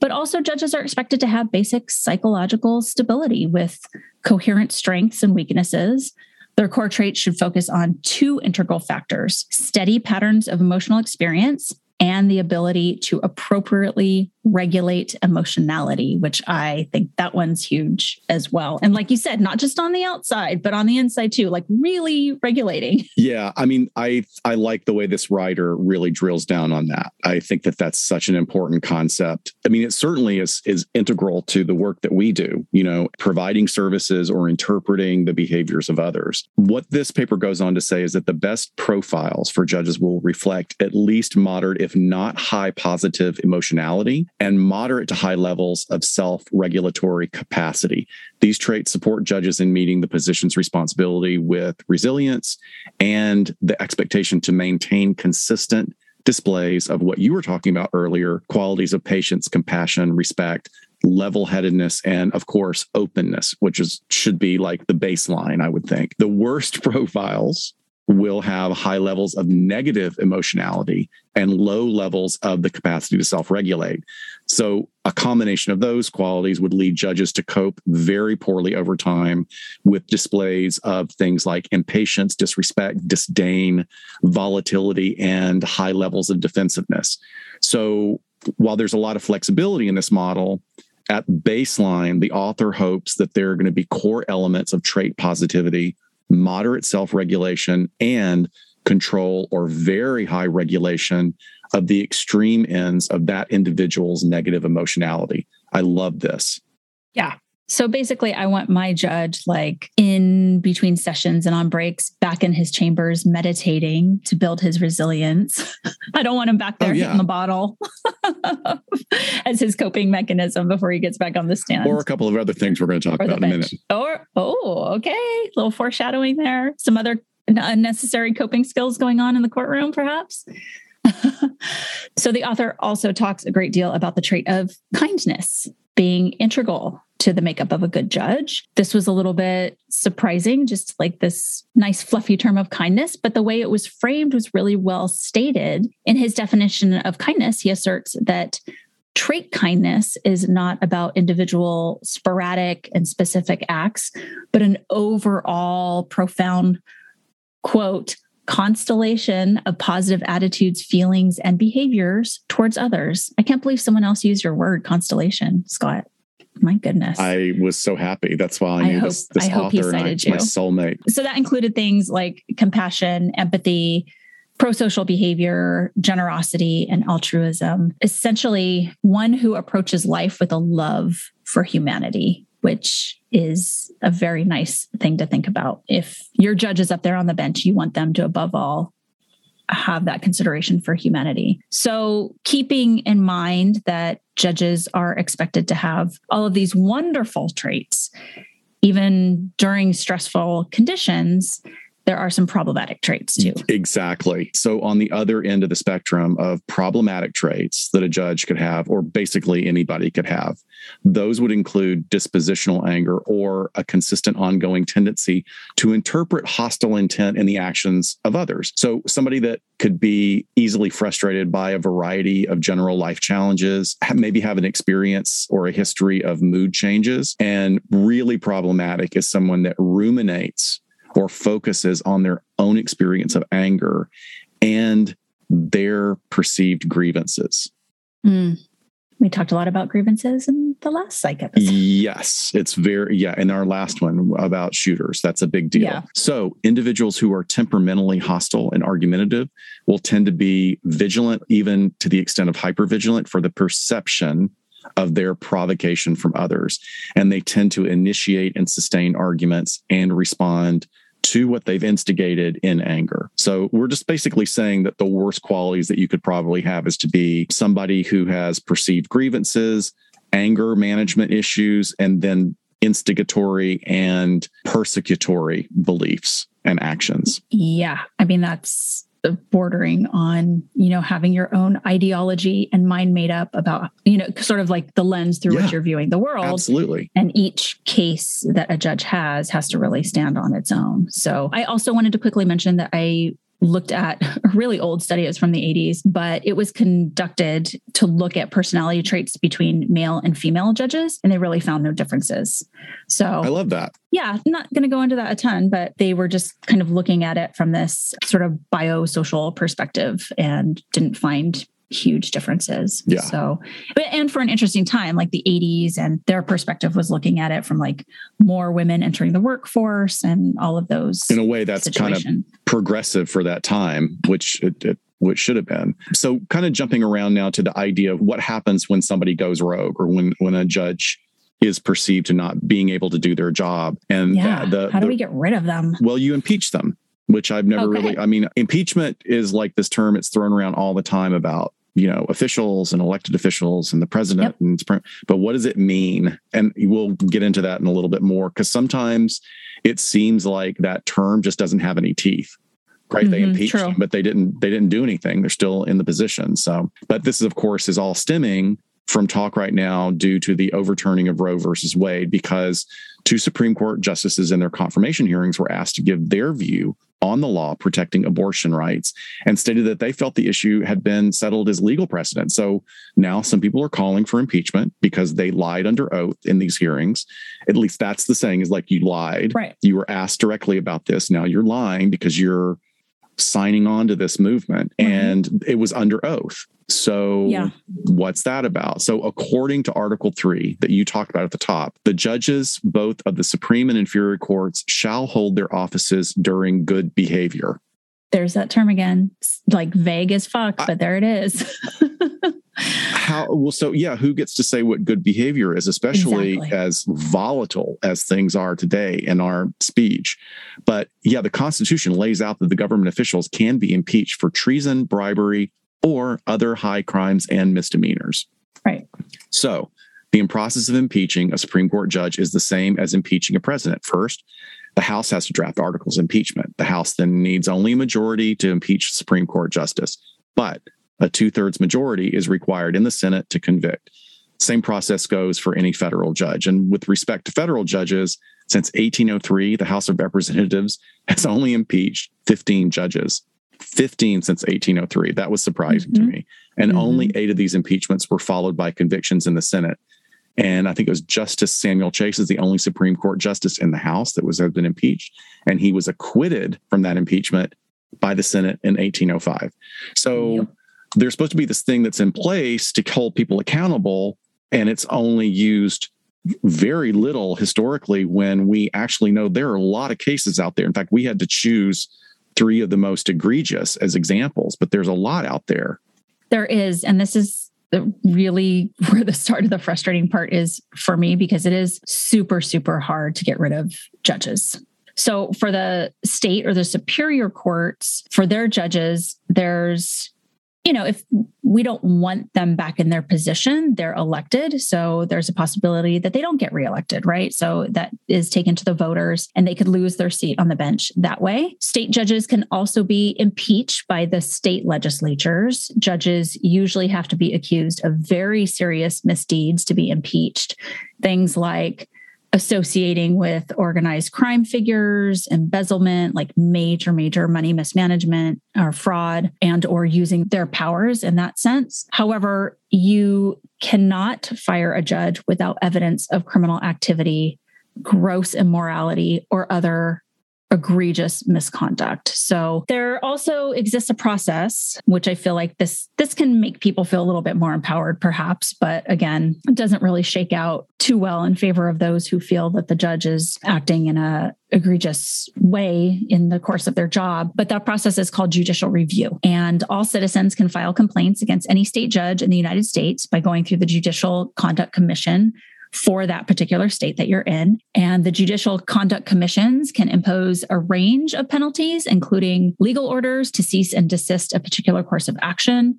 But also, judges are expected to have basic psychological stability with coherent strengths and weaknesses. Their core traits should focus on two integral factors steady patterns of emotional experience and the ability to appropriately regulate emotionality, which I think that one's huge as well. And like you said, not just on the outside, but on the inside too, like really regulating. Yeah, I mean, I I like the way this writer really drills down on that. I think that that's such an important concept. I mean, it certainly is is integral to the work that we do, you know, providing services or interpreting the behaviors of others. What this paper goes on to say is that the best profiles for judges will reflect at least moderate if not high positive emotionality and moderate to high levels of self-regulatory capacity. These traits support judges in meeting the position's responsibility with resilience and the expectation to maintain consistent displays of what you were talking about earlier qualities of patience, compassion, respect, level headedness, and of course, openness, which is should be like the baseline, I would think. The worst profiles will have high levels of negative emotionality and low levels of the capacity to self regulate. So, a combination of those qualities would lead judges to cope very poorly over time with displays of things like impatience, disrespect, disdain, volatility, and high levels of defensiveness. So, while there's a lot of flexibility in this model, at baseline, the author hopes that there are going to be core elements of trait positivity moderate self regulation, and control or very high regulation of the extreme ends of that individual's negative emotionality. I love this. Yeah. So basically, I want my judge like in between sessions and on breaks back in his chambers meditating to build his resilience. I don't want him back there oh, yeah. hitting the bottle as his coping mechanism before he gets back on the stand. Or a couple of other things we're going to talk about in a minute. Or, oh, okay. A little foreshadowing there. Some other unnecessary coping skills going on in the courtroom, perhaps. so the author also talks a great deal about the trait of kindness being integral to the makeup of a good judge. This was a little bit surprising, just like this nice, fluffy term of kindness, but the way it was framed was really well stated. In his definition of kindness, he asserts that trait kindness is not about individual sporadic and specific acts, but an overall profound quote, constellation of positive attitudes, feelings, and behaviors towards others. I can't believe someone else used your word constellation, Scott. My goodness. I was so happy. That's why I, I knew hope, this, this I he cited I, you. my soulmate. So that included things like compassion, empathy, pro-social behavior, generosity, and altruism. Essentially, one who approaches life with a love for humanity, which is a very nice thing to think about. If your judge is up there on the bench, you want them to, above all, have that consideration for humanity. So, keeping in mind that judges are expected to have all of these wonderful traits, even during stressful conditions, there are some problematic traits too. Exactly. So, on the other end of the spectrum of problematic traits that a judge could have, or basically anybody could have, those would include dispositional anger or a consistent ongoing tendency to interpret hostile intent in the actions of others. So, somebody that could be easily frustrated by a variety of general life challenges, maybe have an experience or a history of mood changes. And really problematic is someone that ruminates or focuses on their own experience of anger and their perceived grievances. Mm. We talked a lot about grievances in the last psych episode. Yes, it's very, yeah. In our last one about shooters, that's a big deal. Yeah. So, individuals who are temperamentally hostile and argumentative will tend to be vigilant, even to the extent of hypervigilant for the perception of their provocation from others. And they tend to initiate and sustain arguments and respond to what they've instigated in anger. So we're just basically saying that the worst qualities that you could probably have is to be somebody who has perceived grievances, anger management issues, and then instigatory and persecutory beliefs and actions. Yeah. I mean, that's bordering on you know having your own ideology and mind made up about you know sort of like the lens through yeah, which you're viewing the world. Absolutely. And each case that a judge has has to really stand on its own. So i also wanted to quickly mention that i looked at a really old study. It was from the 80s, but it was conducted to look at personality traits between male and female judges, and they really found no differences. So I love that. Yeah, not going to go into that a ton, but they were just kind of looking at it from this sort of biosocial perspective and didn't find huge differences. Yeah. So, and for an interesting time, like the 80s, and their perspective was looking at it from like more women entering the workforce and all of those. In a way, that's situation. kind of progressive for that time, which it, it which should have been. So, kind of jumping around now to the idea of what happens when somebody goes rogue or when when a judge is perceived to not being able to do their job. And yeah. the, how do the, we get rid of them? Well, you impeach them, which I've never oh, okay. really, I mean, impeachment is like this term, it's thrown around all the time about you know officials and elected officials and the president yep. and but what does it mean and we'll get into that in a little bit more because sometimes it seems like that term just doesn't have any teeth right mm-hmm, they impeached true. them but they didn't they didn't do anything they're still in the position so but this is of course is all stemming from talk right now due to the overturning of Roe versus Wade because two Supreme Court justices in their confirmation hearings were asked to give their view on the law protecting abortion rights and stated that they felt the issue had been settled as legal precedent. So now some people are calling for impeachment because they lied under oath in these hearings. At least that's the saying is like you lied. Right. You were asked directly about this. Now you're lying because you're signing on to this movement mm-hmm. and it was under oath. So, yeah. what's that about? So, according to Article 3 that you talked about at the top, the judges, both of the Supreme and inferior courts, shall hold their offices during good behavior. There's that term again, it's like vague as fuck, but there it is. how well so yeah who gets to say what good behavior is especially exactly. as volatile as things are today in our speech? But yeah the constitution lays out that the government officials can be impeached for treason bribery or other high crimes and misdemeanors. Right. So the process of impeaching a supreme court judge is the same as impeaching a president. First the house has to draft articles of impeachment. The house then needs only a majority to impeach supreme court justice. But a two thirds majority is required in the Senate to convict. Same process goes for any federal judge. And with respect to federal judges, since 1803, the House of Representatives has only impeached 15 judges. 15 since 1803. That was surprising mm-hmm. to me. And mm-hmm. only eight of these impeachments were followed by convictions in the Senate. And I think it was Justice Samuel Chase is the only Supreme Court justice in the House that was has been impeached, and he was acquitted from that impeachment by the Senate in 1805. So yep there's supposed to be this thing that's in place to hold people accountable, and it's only used very little historically when we actually know there are a lot of cases out there. In fact, we had to choose three of the most egregious as examples, but there's a lot out there. There is. And this is really where the start of the frustrating part is for me because it is super, super hard to get rid of judges. So for the state or the superior courts, for their judges, there's you know, if we don't want them back in their position, they're elected. So there's a possibility that they don't get reelected, right? So that is taken to the voters and they could lose their seat on the bench that way. State judges can also be impeached by the state legislatures. Judges usually have to be accused of very serious misdeeds to be impeached. Things like associating with organized crime figures embezzlement like major major money mismanagement or fraud and or using their powers in that sense. However you cannot fire a judge without evidence of criminal activity gross immorality or other egregious misconduct. So there also exists a process which I feel like this this can make people feel a little bit more empowered perhaps, but again, it doesn't really shake out too well in favor of those who feel that the judge is acting in a egregious way in the course of their job. But that process is called judicial review. And all citizens can file complaints against any state judge in the United States by going through the Judicial Conduct Commission for that particular state that you're in. And the judicial conduct commissions can impose a range of penalties, including legal orders to cease and desist a particular course of action,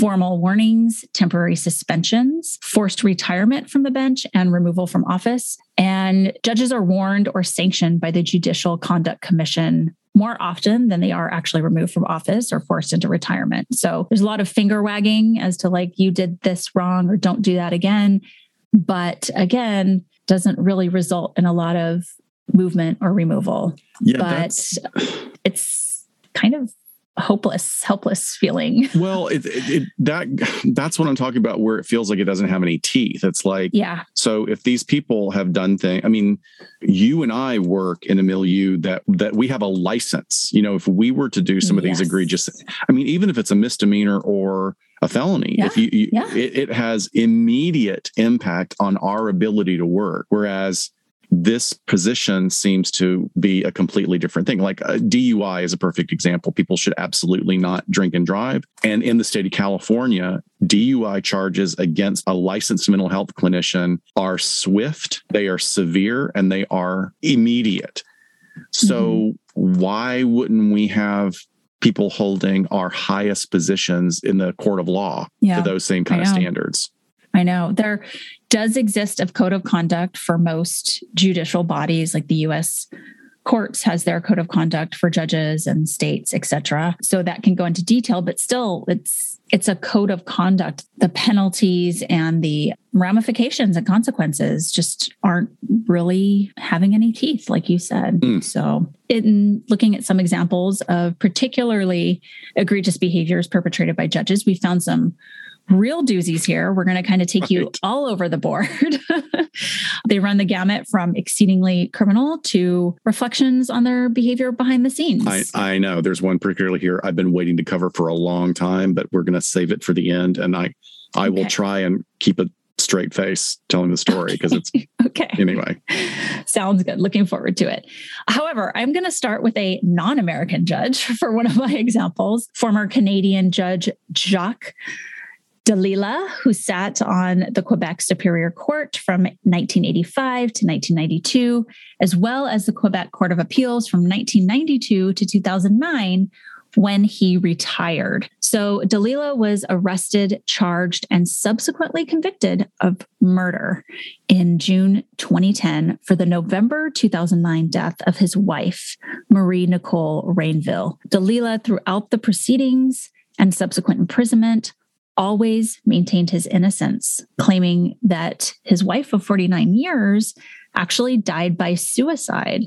formal warnings, temporary suspensions, forced retirement from the bench, and removal from office. And judges are warned or sanctioned by the Judicial Conduct Commission more often than they are actually removed from office or forced into retirement. So there's a lot of finger wagging as to like, you did this wrong or don't do that again but again, doesn't really result in a lot of movement or removal. Yeah, but it's kind of hopeless, helpless feeling. well, it, it, it, that that's what I'm talking about. Where it feels like it doesn't have any teeth. It's like yeah. So if these people have done things, I mean, you and I work in a milieu that that we have a license. You know, if we were to do some of yes. these egregious, I mean, even if it's a misdemeanor or a felony, yeah. if you, you yeah. it, it has immediate impact on our ability to work. Whereas this position seems to be a completely different thing. Like a uh, DUI is a perfect example. People should absolutely not drink and drive. And in the state of California, DUI charges against a licensed mental health clinician are swift, they are severe, and they are immediate. So, mm-hmm. why wouldn't we have people holding our highest positions in the court of law yeah, to those same kind of standards? I know there does exist a code of conduct for most judicial bodies, like the U.S. courts has their code of conduct for judges and states, etc. So that can go into detail, but still, it's it's a code of conduct. The penalties and the ramifications and consequences just aren't really having any teeth, like you said. Mm. So, in looking at some examples of particularly egregious behaviors perpetrated by judges, we found some real doozies here. We're going to kind of take right. you all over the board. they run the gamut from exceedingly criminal to reflections on their behavior behind the scenes. I, I know there's one particularly here I've been waiting to cover for a long time, but we're going to save it for the end. And I, I okay. will try and keep a straight face telling the story because it's okay. Anyway, sounds good. Looking forward to it. However, I'm going to start with a non American judge for one of my examples, former Canadian Judge Jacques Delisle, who sat on the Quebec Superior Court from 1985 to 1992, as well as the Quebec Court of Appeals from 1992 to 2009 when he retired. So Delisle was arrested, charged, and subsequently convicted of murder in June 2010 for the November 2009 death of his wife, Marie Nicole Rainville. Delisle, throughout the proceedings and subsequent imprisonment, always maintained his innocence, claiming that his wife of 49 years actually died by suicide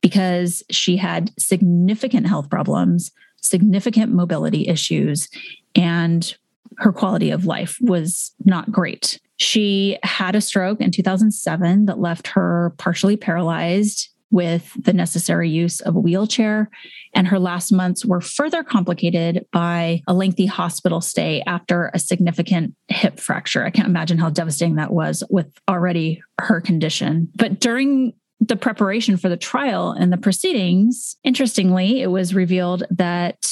because she had significant health problems, significant mobility issues, and her quality of life was not great. She had a stroke in 2007 that left her partially paralyzed with the necessary use of a wheelchair. And her last months were further complicated by a lengthy hospital stay after a significant hip fracture. I can't imagine how devastating that was with already her condition. But during the preparation for the trial and the proceedings, interestingly, it was revealed that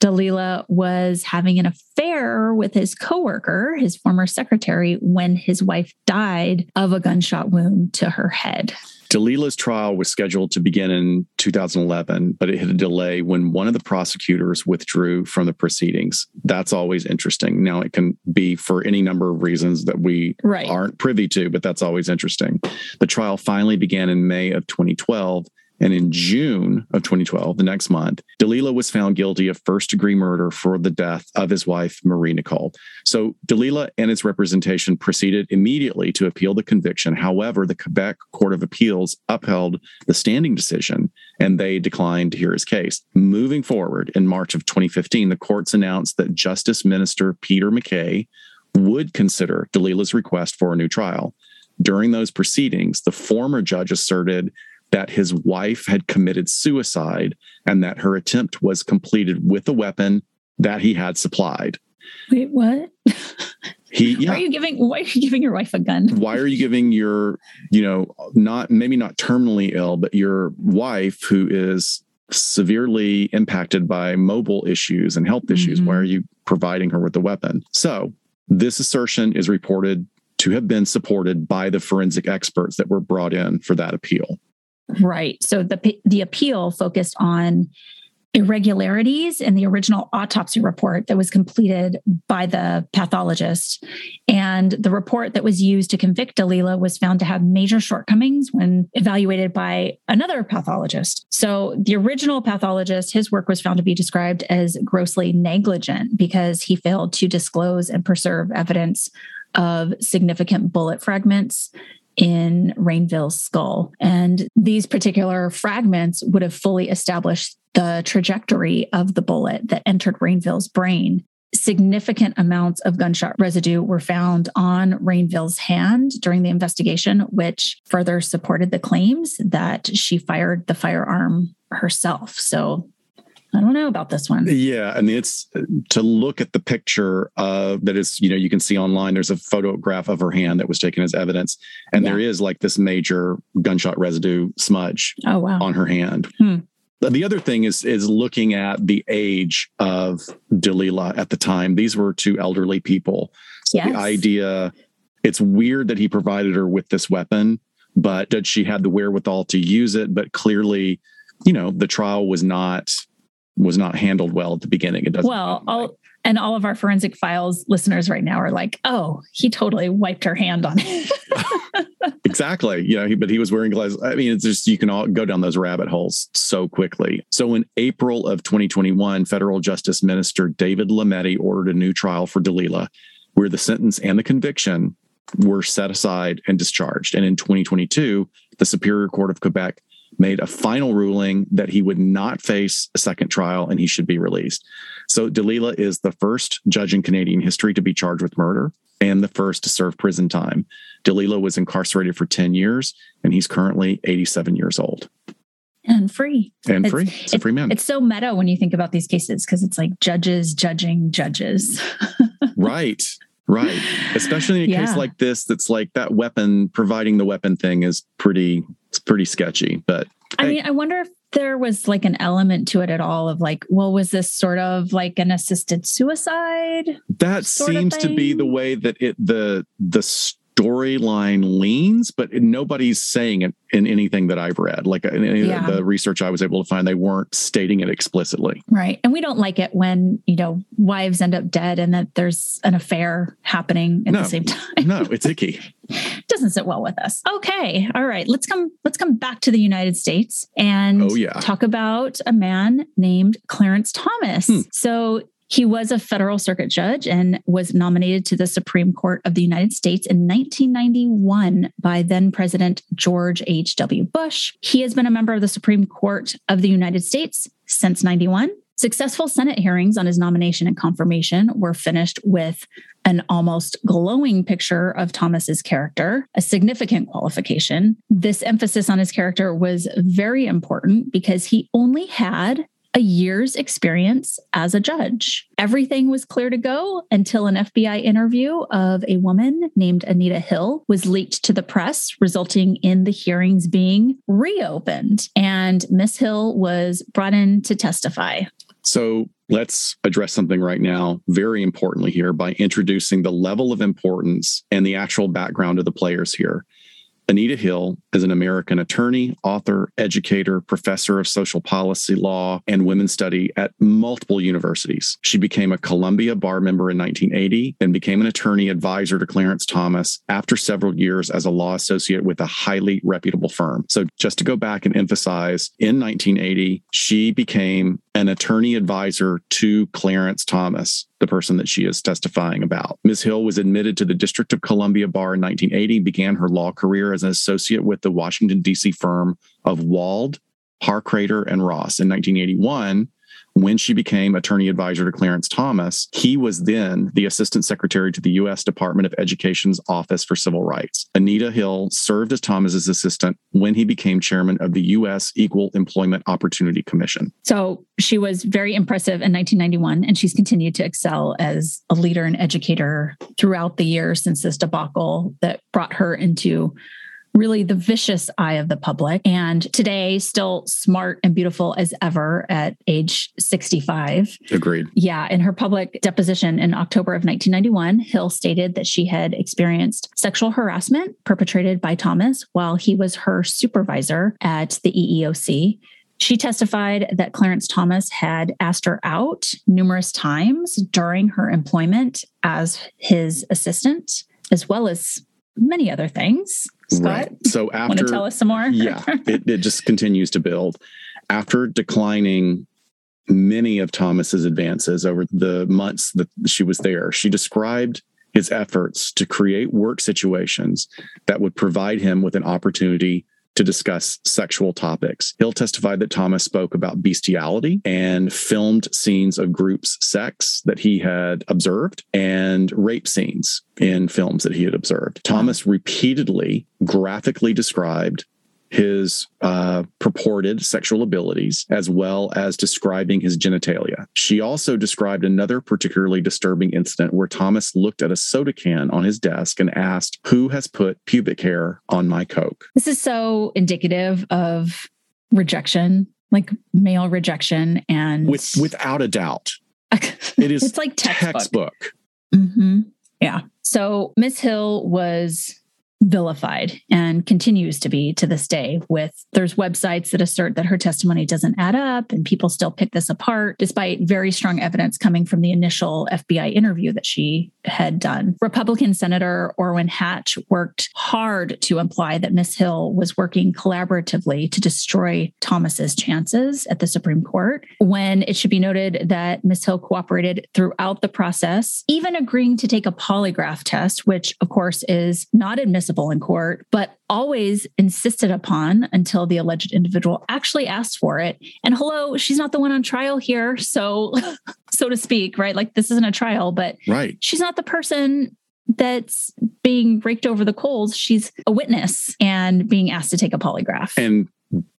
Delisle was having an affair with his coworker, his former secretary, when his wife died of a gunshot wound to her head. Delisle's trial was scheduled to begin in 2011, but it hit a delay when one of the prosecutors withdrew from the proceedings. That's always interesting. Now, it can be for any number of reasons that we right. aren't privy to, but that's always interesting. The trial finally began in May of 2012 and in June of 2012, the next month, Delisle was found guilty of first degree murder for the death of his wife, Marie Nicole. So Delisle and his representation proceeded immediately to appeal the conviction. However, the Quebec Court of Appeals upheld the standing decision and they declined to hear his case. Moving forward, in March of 2015, the courts announced that Justice Minister Peter MacKay would consider Delisle's request for a new trial. During those proceedings, the former judge asserted that his wife had committed suicide and that her attempt was completed with a weapon that he had supplied. Wait, what? He, yeah. Why are you giving? Why are you giving your wife a gun? Why are you giving your, you know, not maybe not terminally ill, but your wife who is severely impacted by mobile issues and health issues? Mm-hmm. Why are you providing her with a weapon? So this assertion is reported to have been supported by the forensic experts that were brought in for that appeal. Right. So the the appeal focused on irregularities in the original autopsy report that was completed by the pathologist. And the report that was used to convict Delisle was found to have major shortcomings when evaluated by another pathologist. So the original pathologist, his work was found to be described as grossly negligent because he failed to disclose and preserve evidence of significant bullet fragments in Rainville's skull. And these particular fragments would have fully established the trajectory of the bullet that entered Rainville's brain. Significant amounts of gunshot residue were found on Rainville's hand during the investigation, which further supported the claims that she fired the firearm herself. So I don't know about this one. Yeah, I mean, it's to look at the picture uh, that is, you know, you can see online. There's a photograph of her hand that was taken as evidence, and yeah. there is like this major gunshot residue smudge. Oh wow! On her hand. Hmm. The other thing is is looking at the age of Delisle at the time. These were two elderly people. So yes. the idea, it's weird that he provided her with this weapon, but did she had the wherewithal to use it? But clearly, you know, the trial was not was not handled well at the beginning. It doesn't. Well, all, and all of our forensic files listeners right now are like, "Oh, he totally wiped her hand on it." exactly. You know, he, but he was wearing gloves. I mean, it's just you can all go down those rabbit holes so quickly. So in April of 2021, Federal Justice Minister David Lametti ordered a new trial for Delisle, where the sentence and the conviction were set aside and discharged. And in 2022, the Superior Court of Quebec made a final ruling that he would not face a second trial and he should be released. So Delisle is the first judge in Canadian history to be charged with murder and the first to serve prison time. Delisle was incarcerated for 10 years and he's currently 87 years old. And free. And it's, free. It's a free man. It's so meta when you think about these cases because it's like judges judging judges. right. Right. Especially in a yeah. case like this, that's like that weapon, providing the weapon thing is pretty, it's pretty sketchy. But I mean, I wonder if there was like an element to it at all of like, well, was this sort of like an assisted suicide? That seems to be the way that it the the storyline leans, but nobody's saying it in anything that I've read. Like in any yeah. of the research I was able to find, they weren't stating it explicitly. Right. And we don't like it when, you know, wives end up dead and that there's an affair happening at no, the same time. no, it's icky. Doesn't sit well with us. Okay. All right. Let's come let's come back to the United States and oh, yeah. talk about a man named Clarence Thomas. Hmm. So he was a federal circuit judge and was nominated to the Supreme Court of the United States in 1991 by then President George H.W. Bush. He has been a member of the Supreme Court of the United States since 91. Successful Senate hearings on his nomination and confirmation were finished with an almost glowing picture of Thomas's character, a significant qualification. This emphasis on his character was very important because he only had a year's experience as a judge. Everything was clear to go until an FBI interview of a woman named Anita Hill was leaked to the press, resulting in the hearings being reopened. And Miss Hill was brought in to testify. So let's address something right now, very importantly here, by introducing the level of importance and the actual background of the players here. Anita Hill is an American attorney, author, educator, professor of social policy law and women's study at multiple universities. She became a Columbia bar member in 1980 and became an attorney advisor to Clarence Thomas after several years as a law associate with a highly reputable firm. So, just to go back and emphasize, in 1980, she became an attorney advisor to Clarence Thomas, the person that she is testifying about. Ms. Hill was admitted to the District of Columbia Bar in 1980, began her law career as an associate with the Washington, D.C. firm of Wald, Harkrader, and Ross. In 1981, when she became attorney advisor to Clarence Thomas, he was then the assistant secretary to the U.S. Department of Education's Office for Civil Rights. Anita Hill served as Thomas's assistant when he became chairman of the U.S. Equal Employment Opportunity Commission. So she was very impressive in 1991, and she's continued to excel as a leader and educator throughout the years since this debacle that brought her into really the vicious eye of the public. And today, still smart and beautiful as ever at age 65. Agreed. Yeah. In her public deposition in October of 1991, Hill stated that she had experienced sexual harassment perpetrated by Thomas while he was her supervisor at the EEOC. She testified that Clarence Thomas had asked her out numerous times during her employment as his assistant, as well as many other things. Scott, right. So after want to tell us some more? yeah, it, it just continues to build. After declining many of Thomas's advances over the months that she was there, she described his efforts to create work situations that would provide him with an opportunity to discuss sexual topics. Hill testified that Thomas spoke about bestiality and filmed scenes of groups' sex that he had observed and rape scenes in films that he had observed. Thomas repeatedly graphically described his uh, purported sexual abilities, as well as describing his genitalia. She also described another particularly disturbing incident where Thomas looked at a soda can on his desk and asked, Who has put pubic hair on my Coke? This is so indicative of rejection, like male rejection. And With, without a doubt, it is it's like textbook. textbook. Mm-hmm. Yeah. So Miss Hill was vilified and continues to be to this day with there's websites that assert that her testimony doesn't add up and people still pick this apart despite very strong evidence coming from the initial FBI interview that she had done. Republican Senator Orrin Hatch worked hard to imply that Miss Hill was working collaboratively to destroy Thomas's chances at the Supreme Court when it should be noted that Miss Hill cooperated throughout the process, even agreeing to take a polygraph test which of course is not admissible in court, but always insisted upon until the alleged individual actually asked for it. And hello, she's not the one on trial here. So, so to speak, right? Like this isn't a trial, but right. she's not the person that's being raked over the coals. She's a witness and being asked to take a polygraph. And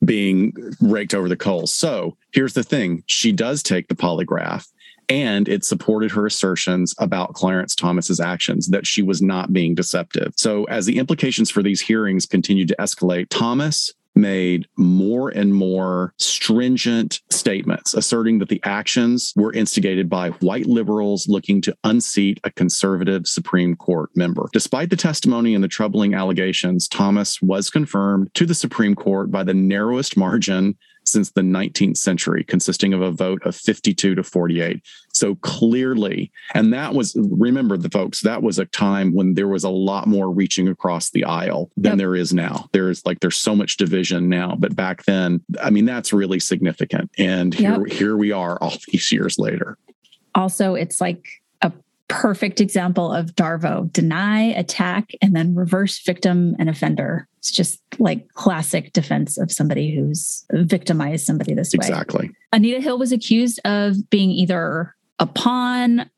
being raked over the coals. So here's the thing she does take the polygraph and it supported her assertions about Clarence Thomas's actions that she was not being deceptive. So as the implications for these hearings continued to escalate, Thomas made more and more stringent statements asserting that the actions were instigated by white liberals looking to unseat a conservative Supreme Court member. Despite the testimony and the troubling allegations, Thomas was confirmed to the Supreme Court by the narrowest margin since the 19th century, consisting of a vote of 52 to 48. So clearly, and that was, remember the folks, that was a time when there was a lot more reaching across the aisle than yep. there is now. There's like, there's so much division now, but back then, I mean, that's really significant. And here, yep. here we are all these years later. Also, it's like perfect example of Darvo deny, attack, and then reverse victim and offender. It's just like classic defense of somebody who's victimized somebody this way. Exactly. Anita Hill was accused of being either a pawn,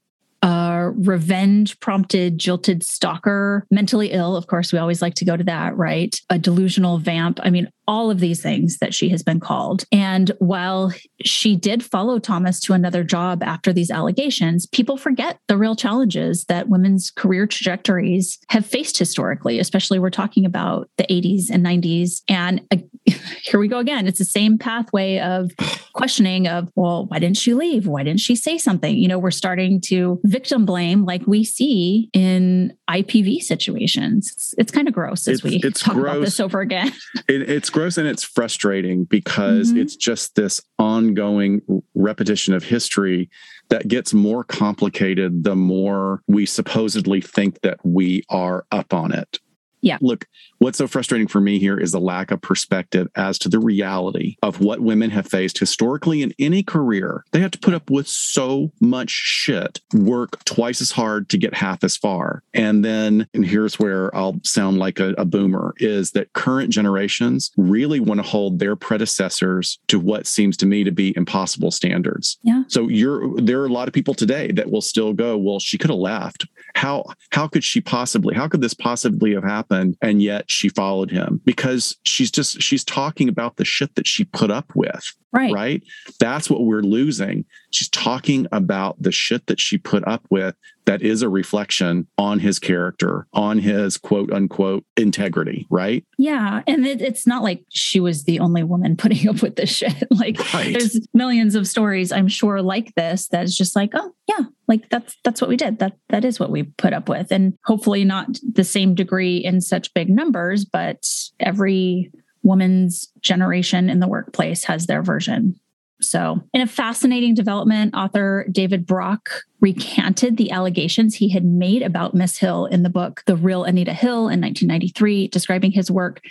a revenge prompted jilted stalker, mentally ill. Of course, we always like to go to that, right? A delusional vamp. I mean, all of these things that she has been called. And while she did follow Thomas to another job after these allegations, people forget the real challenges that women's career trajectories have faced historically, especially we're talking about the 80s and 90s. And uh, here we go again. It's the same pathway of questioning of, well, why didn't she leave? Why didn't she say something? You know, we're starting to victim blame like we see in IPV situations. It's, it's kind of gross as it's, we it's talk gross. about this over again. It, it's gross and it's frustrating because mm-hmm. it's just this ongoing repetition of history that gets more complicated the more we supposedly think that we are up on it. Yeah. Look, what's so frustrating for me here is the lack of perspective as to the reality of what women have faced historically in any career. They have to put up with so much shit, work twice as hard to get half as far. And then, and here's where I'll sound like a, a boomer is that current generations really want to hold their predecessors to what seems to me to be impossible standards. Yeah. So you're there are a lot of people today that will still go, well, she could have left. How how could she possibly, how could this possibly have happened? And yet she followed him because she's just she's talking about the shit that she put up with right. right? That's what we're losing. She's talking about the shit that she put up with that is a reflection on his character on his quote unquote integrity right? Yeah and it, it's not like she was the only woman putting up with this shit. Like right. there's millions of stories i'm sure like this that's just like oh yeah like that's that's what we did. That that is what we put up with. And hopefully not the same degree in such big numbers but every woman's generation in the workplace has their version. So, in a fascinating development, author David Brock recanted the allegations he had made about Miss Hill in the book The Real Anita Hill in 1993, describing his work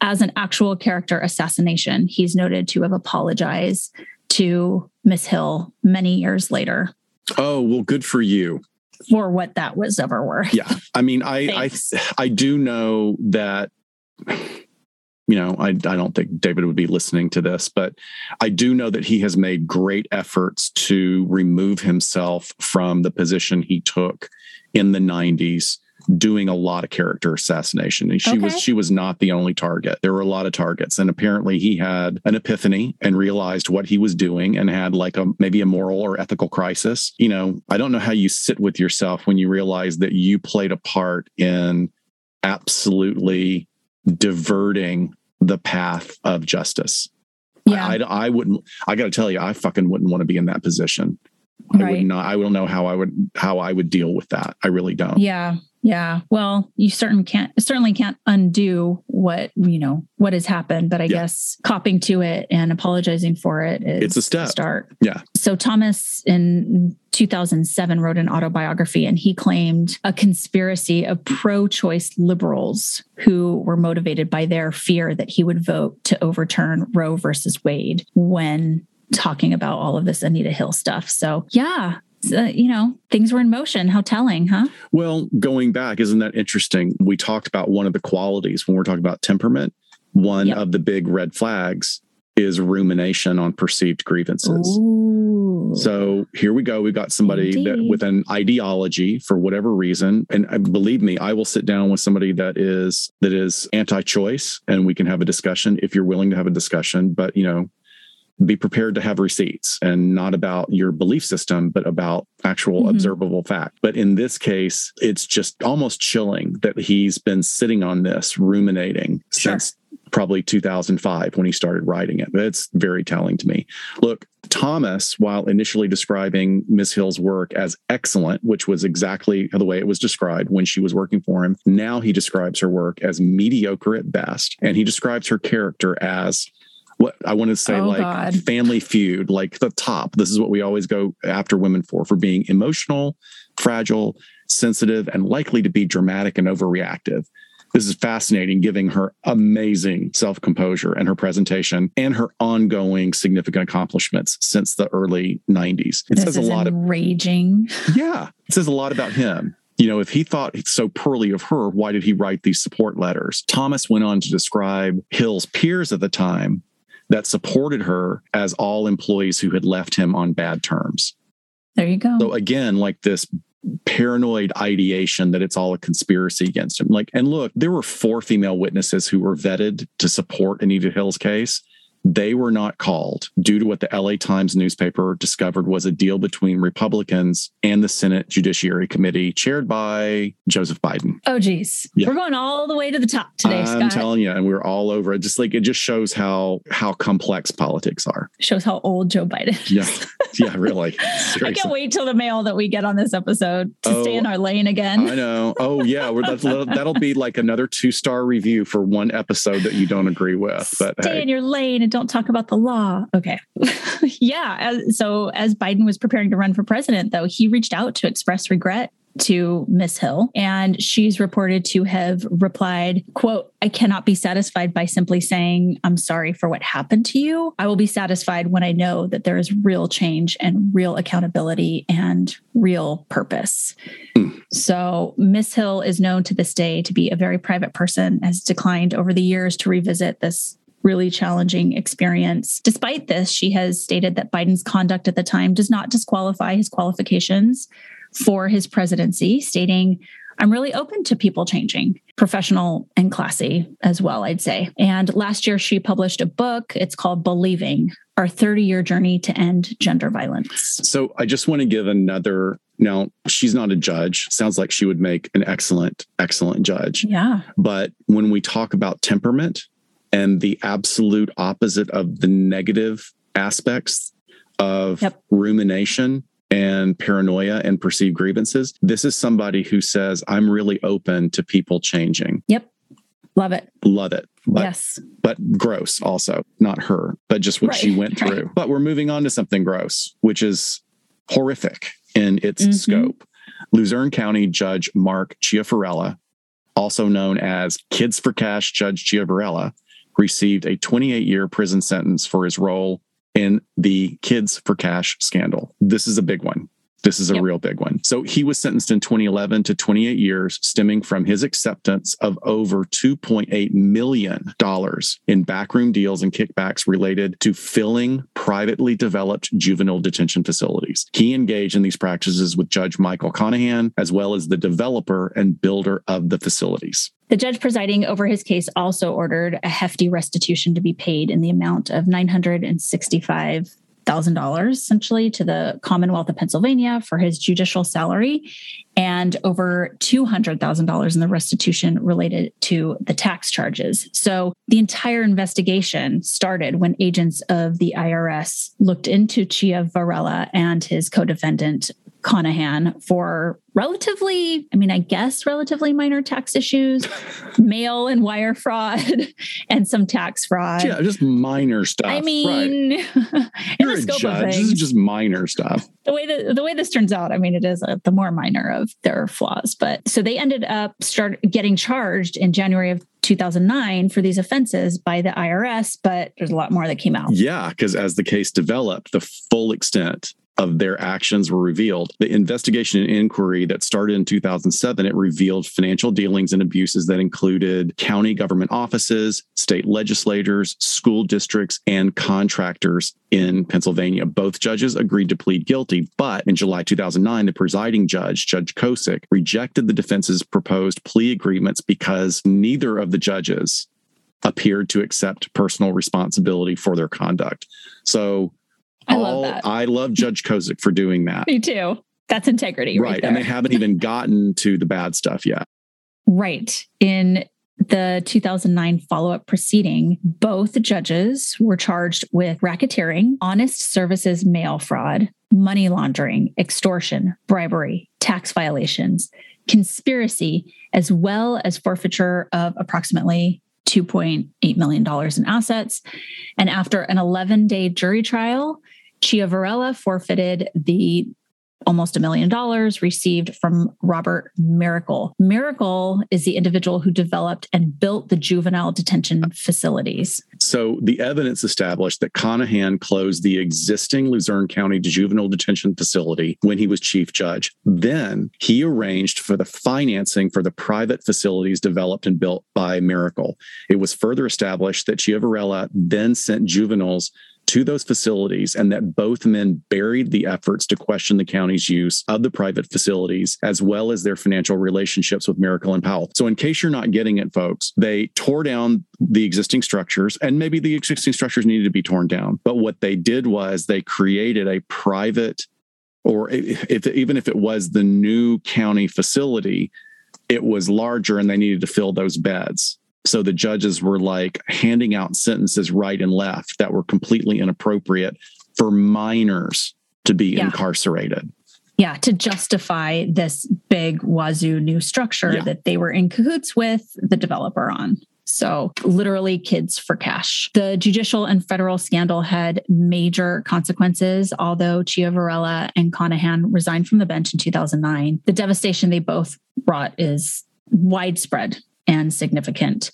as an actual character assassination. He's noted to have apologized to Miss Hill many years later. Oh, well, good for you. for what that was ever worth. Yeah. I mean, I, I, I do know that, you know, I, I don't think David would be listening to this, but I do know that he has made great efforts to remove himself from the position he took in the 90s doing a lot of character assassination. And she okay. was she was not the only target. There were a lot of targets. And apparently he had an epiphany and realized what he was doing and had like a maybe a moral or ethical crisis. You know i don't know how you sit with yourself when you realize that you played a part in absolutely diverting the path of justice yeah. I, I, I wouldn't i gotta tell you i fucking wouldn't want to be in that position Right. I would not. I don't know how I would how I would deal with that. I really don't. Yeah, yeah. Well, you certainly can't certainly can't undo what you know what has happened, but I yeah. guess copping to it and apologizing for it is it's a step. start. Yeah. So Thomas in 2007 wrote an autobiography, and he claimed a conspiracy of pro-choice liberals who were motivated by their fear that he would vote to overturn Roe versus Wade when talking about all of this Anita Hill stuff. So yeah, uh, you know, things were in motion. How telling, huh? Well, going back, isn't that interesting? We talked about one of the qualities when we're talking about temperament. One yep. of the big red flags is rumination on perceived grievances. Ooh. So here we go. We've got somebody that with an ideology for whatever reason, and uh, believe me, I will sit down with somebody that is that is anti-choice, and we can have a discussion if you're willing to have a discussion. But you know, be prepared to have receipts and not about your belief system, but about actual mm-hmm. observable fact. But in this case, it's just almost chilling that he's been sitting on this, ruminating sure. since probably 2005 when he started writing it. It's very telling to me. Look, Thomas, while initially describing Miss Hill's work as excellent, which was exactly the way it was described when she was working for him, now he describes her work as mediocre at best. And he describes her character as what I want to say oh, like God. family feud, like the top. This is what we always go after women for, for being emotional, fragile, sensitive, and likely to be dramatic and overreactive. This is fascinating, giving her amazing self composure and her presentation and her ongoing significant accomplishments since the early 90s. It this says a lot enraging. of raging. Yeah. It says a lot about him. You know, if he thought so poorly of her, why did he write these support letters? Thomas went on to describe Hill's peers at the time that supported her as all employees who had left him on bad terms. There you go. So again, like this paranoid ideation that it's all a conspiracy against him. Like, and look, there were four female witnesses who were vetted to support Anita Hill's case. They were not called due to what the LA Times newspaper discovered was a deal between Republicans and the Senate Judiciary Committee, chaired by Joseph Biden. Oh, geez, yeah. we're going all the way to the top today. I'm Scott. telling you, and we're all over it. Just like it just shows how how complex politics are. Shows how old Joe Biden. Is. Yeah, yeah, really. I can't wait till the mail that we get on this episode to oh, stay in oh, our lane again. I know. Oh yeah, that'll be like another two star review for one episode that you don't agree with. But stay hey. in your lane and don't talk about the law. Okay. yeah. As, so as Biden was preparing to run for president, though, he reached out to express regret to Miss Hill and she's reported to have replied, quote, I cannot be satisfied by simply saying I'm sorry for what happened to you. I will be satisfied when I know that there is real change and real accountability and real purpose. Mm. So Miss Hill is known to this day to be a very private person, has declined over the years to revisit this really challenging experience. Despite this, she has stated that Biden's conduct at the time does not disqualify his qualifications for his presidency, stating, I'm really open to people changing, professional and classy as well, I'd say. And last year, she published a book. It's called Believing Our 30 Year Journey to End Gender Violence. So I just want to give another. Now, she's not a judge. Sounds like she would make an excellent, excellent judge. Yeah. But when we talk about temperament, and the absolute opposite of the negative aspects of yep. rumination and paranoia and perceived grievances. This is somebody who says, I'm really open to people changing. Yep. Love it. Love it. But, yes. But gross also, not her, but just what right. she went through. Right. But we're moving on to something gross, which is horrific in its mm-hmm. scope. Luzerne County Judge Mark Ciavarella, also known as Kids for Cash Judge Ciavarella, received a 28 year prison sentence for his role in the Kids for Cash scandal. This is a big one. This is a Yep. real big one. So he was sentenced in 2011 to 28 years, stemming from his acceptance of over $2.8 million in backroom deals and kickbacks related to filling privately developed juvenile detention facilities. He engaged in these practices with Judge Michael Conahan, as well as the developer and builder of the facilities. The judge presiding over his case also ordered a hefty restitution to be paid in the amount of $965,000, essentially, to the Commonwealth of Pennsylvania for his judicial salary, and over $200,000 in the restitution related to the tax charges. So the entire investigation started when agents of the IRS looked into Ciavarella and his co defendant, Conahan for relatively, I mean, I guess relatively minor tax issues, mail and wire fraud, and some tax fraud. Yeah, just minor stuff. I right. mean, in You're a judge. This is just minor stuff. the way that the way this turns out, I mean, it is uh the more minor of their flaws. But so they ended up start getting charged in January of 2009 for these offenses by the IRS, but there's a lot more that came out. Yeah, because as the case developed, the full extent of their actions were revealed. The investigation and inquiry that started in 2007, it revealed financial dealings and abuses that included county government offices, state legislators, school districts, and contractors in Pennsylvania. Both judges agreed to plead guilty, but in July 2009, the presiding judge, Judge Kosik, rejected the defense's proposed plea agreements because neither of the judges appeared to accept personal responsibility for their conduct. So I love oh, that. I love Judge Kosik for doing that. Me too. That's integrity, right, Right. And they haven't even gotten to the bad stuff yet. Right. In the 2009 follow up proceeding, both judges were charged with racketeering, honest services mail fraud, money laundering, extortion, bribery, tax violations, conspiracy, as well as forfeiture of approximately $2.8 million in assets. And after an 11 day jury trial, Ciavarella forfeited the almost a million dollars received from Robert Mericle. Mericle is the individual who developed and built the juvenile detention facilities. So the evidence established that Conahan closed the existing Luzerne County juvenile detention facility when he was chief judge. Then he arranged for the financing for the private facilities developed and built by Mericle. It was further established that Ciavarella then sent juveniles to those facilities and that both men buried the efforts to question the county's use of the private facilities as well as their financial relationships with Mericle and Powell. So in case you're not getting it folks, they tore down the existing structures and maybe the existing structures needed to be torn down. But what they did was they created a private or if, even if it was the new county facility, it was larger and they needed to fill those beds. So the judges were like handing out sentences right and left that were completely inappropriate for minors to be Yeah. incarcerated. Yeah, to justify this big wazoo new structure Yeah. that they were in cahoots with the developer on. So, literally, kids for cash. The judicial and federal scandal had major consequences. Although Ciavarella and Conahan resigned from the bench in 2009, the devastation they both brought is widespread and significant.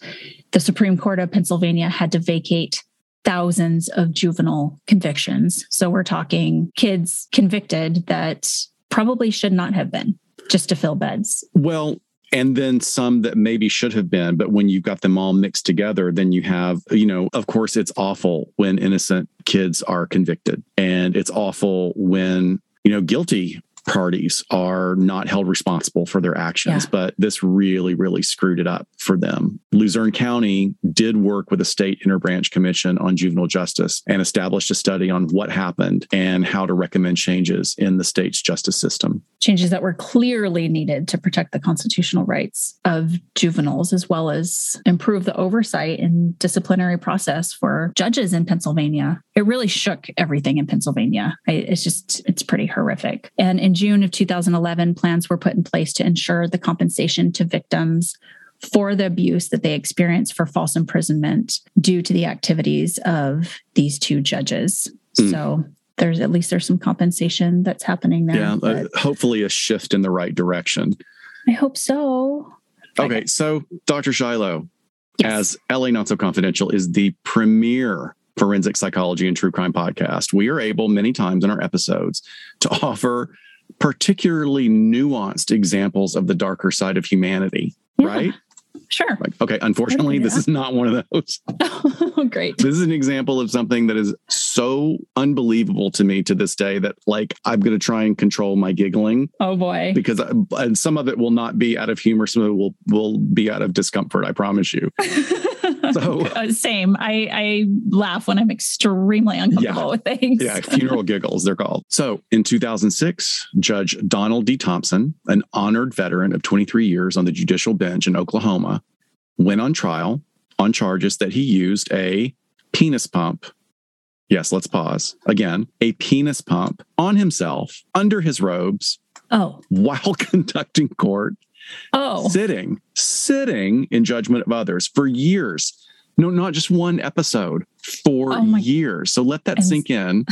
The Supreme Court of Pennsylvania had to vacate thousands of juvenile convictions. So, we're talking kids convicted that probably should not have been just to fill beds. Well, and then some that maybe should have been, but when you've got them all mixed together, then you have, you know, of course, it's awful when innocent kids are convicted. And it's awful when, you know, guilty parties are not held responsible for their actions. Yeah. But this really, really screwed it up for them. Luzerne County did work with the state interbranch commission on juvenile justice and established a study on what happened and how to recommend changes in the state's justice system. changes that were clearly needed to protect the constitutional rights of juveniles, as well as improve the oversight and disciplinary process for judges in Pennsylvania. It really shook everything in Pennsylvania. It's just, it's pretty horrific. And in June of 2011, plans were put in place to ensure the compensation to victims for the abuse that they experienced for false imprisonment due to the activities of these two judges. Mm. So there's at least there's some compensation that's happening there. Yeah, uh, hopefully a shift in the right direction. I hope so. Okay, so Dr. Shiloh, Yes. as LA Not So Confidential is the premier forensic psychology and true crime podcast, we are able many times in our episodes to offer particularly nuanced examples of the darker side of humanity, Yeah, right? Sure. Like, okay, unfortunately, this is not one of those. Oh, great. This is an example of something that is so unbelievable to me to this day that, like, I'm going to try and control my giggling Oh boy. because I, and some of it will not be out of humor, some of it will will be out of discomfort. I promise you. So- Uh, same. I I laugh when I'm extremely uncomfortable Yeah. with things. Yeah, funeral giggles, they're called. So in 2006, Judge Donald D. Thompson, an honored veteran of 23 years on the judicial bench in Oklahoma, went on trial on charges that he used a penis pump. Yes, let's pause. Again, a penis pump on himself under his robes Oh. while conducting court, Oh. sitting, sitting in judgment of others for years. No, not just one episode, for Oh years. So let that sink in.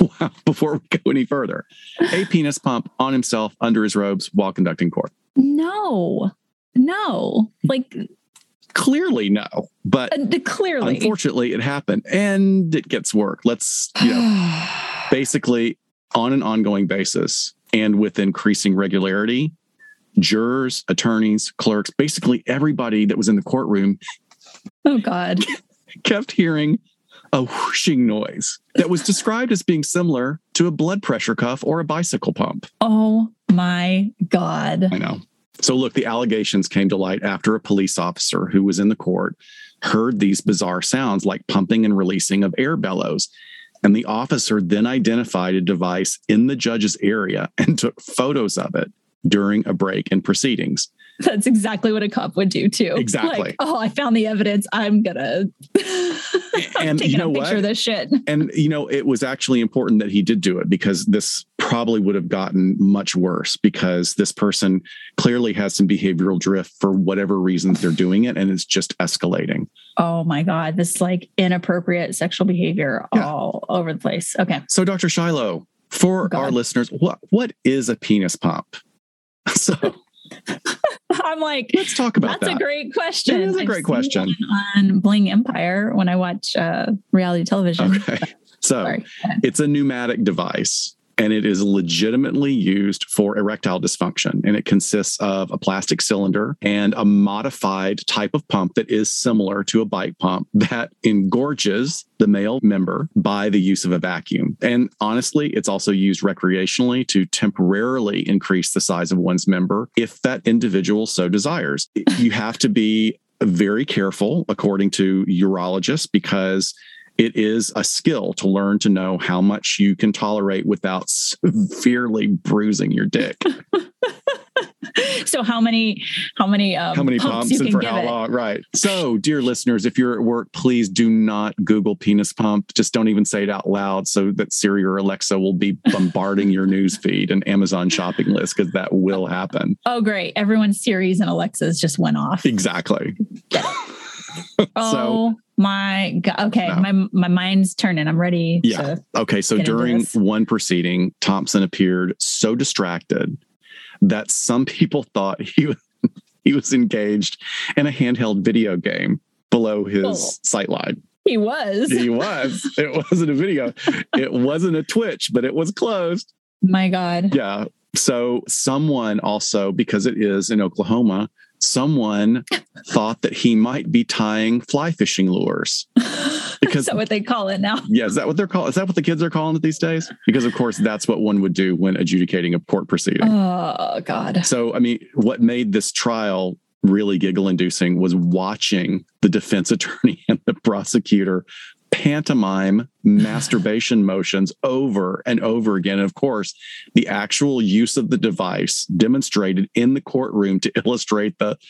Wow, before we go any further, a penis pump on himself under his robes while conducting court. no. No. Like Clearly, no, but uh, clearly. unfortunately, it happened, and it gets work. Let's, you know, basically on an ongoing basis and with increasing regularity, jurors, attorneys, clerks, basically everybody that was in the courtroom oh God. kept hearing a whooshing noise that was described as being similar to a blood pressure cuff or a bicycle pump. Oh my God. I know. So, look, the allegations came to light after a police officer who was in the court heard these bizarre sounds like pumping and releasing of air bellows. And the officer then identified a device in the judge's area and took photos of it during a break in proceedings. That's exactly what a cop would do too. Exactly. Like, oh, I found the evidence. I'm gonna I'm And you know a picture what? of this shit. And, you know, it was actually important that he did do it because this probably would have gotten much worse because this person clearly has some behavioral drift for whatever reasons they're doing it and it's just escalating. Oh my God. This like inappropriate sexual behavior Yeah. all over the place. Okay. So, Dr. Shiloh, for Oh, our listeners, what what is a penis pump? So I'm like, let's talk about that. that's that. a great question. It is a I've great question. On Bling Empire when I watch uh, reality television. okay. So Sorry. It's a pneumatic device and it is legitimately used for erectile dysfunction. And it consists of a plastic cylinder and a modified type of pump that is similar to a bike pump that engorges the male member by the use of a vacuum. And honestly, it's also used recreationally to temporarily increase the size of one's member if that individual so desires. You have to be very careful, according to urologists, because it is a skill to learn to know how much you can tolerate without severely bruising your dick. so how many how many um, how many pumps pumps and for how it? long? Right. So, dear listeners, if you're at work, please do not Google penis pump. Just don't even say it out loud so that Siri or Alexa will be bombarding your news feed and Amazon shopping list because that will happen. Oh great. Everyone's Siris and Alexas just went off. Exactly. Oh my god. Okay. No. My my mind's turning. I'm ready Yeah. Okay, so during one proceeding, Thompson appeared so distracted that some people thought he was he was engaged in a handheld video game below his sight line. he was. He was. It wasn't a video. It wasn't a Twitch, but it was closed. my God. Yeah. So someone also, because it is in Oklahoma, someone thought that he might be tying fly fishing lures. Is Because that what they call it now? Yeah, is that what they're calling? Is that what the kids are calling it these days? Because of course that's what one would do when adjudicating a court proceeding. Oh God. So I mean, what made this trial really giggle inducing was watching the defense attorney and the prosecutor pantomime masturbation motions over and over again. And of course, the actual use of the device demonstrated in the courtroom to illustrate the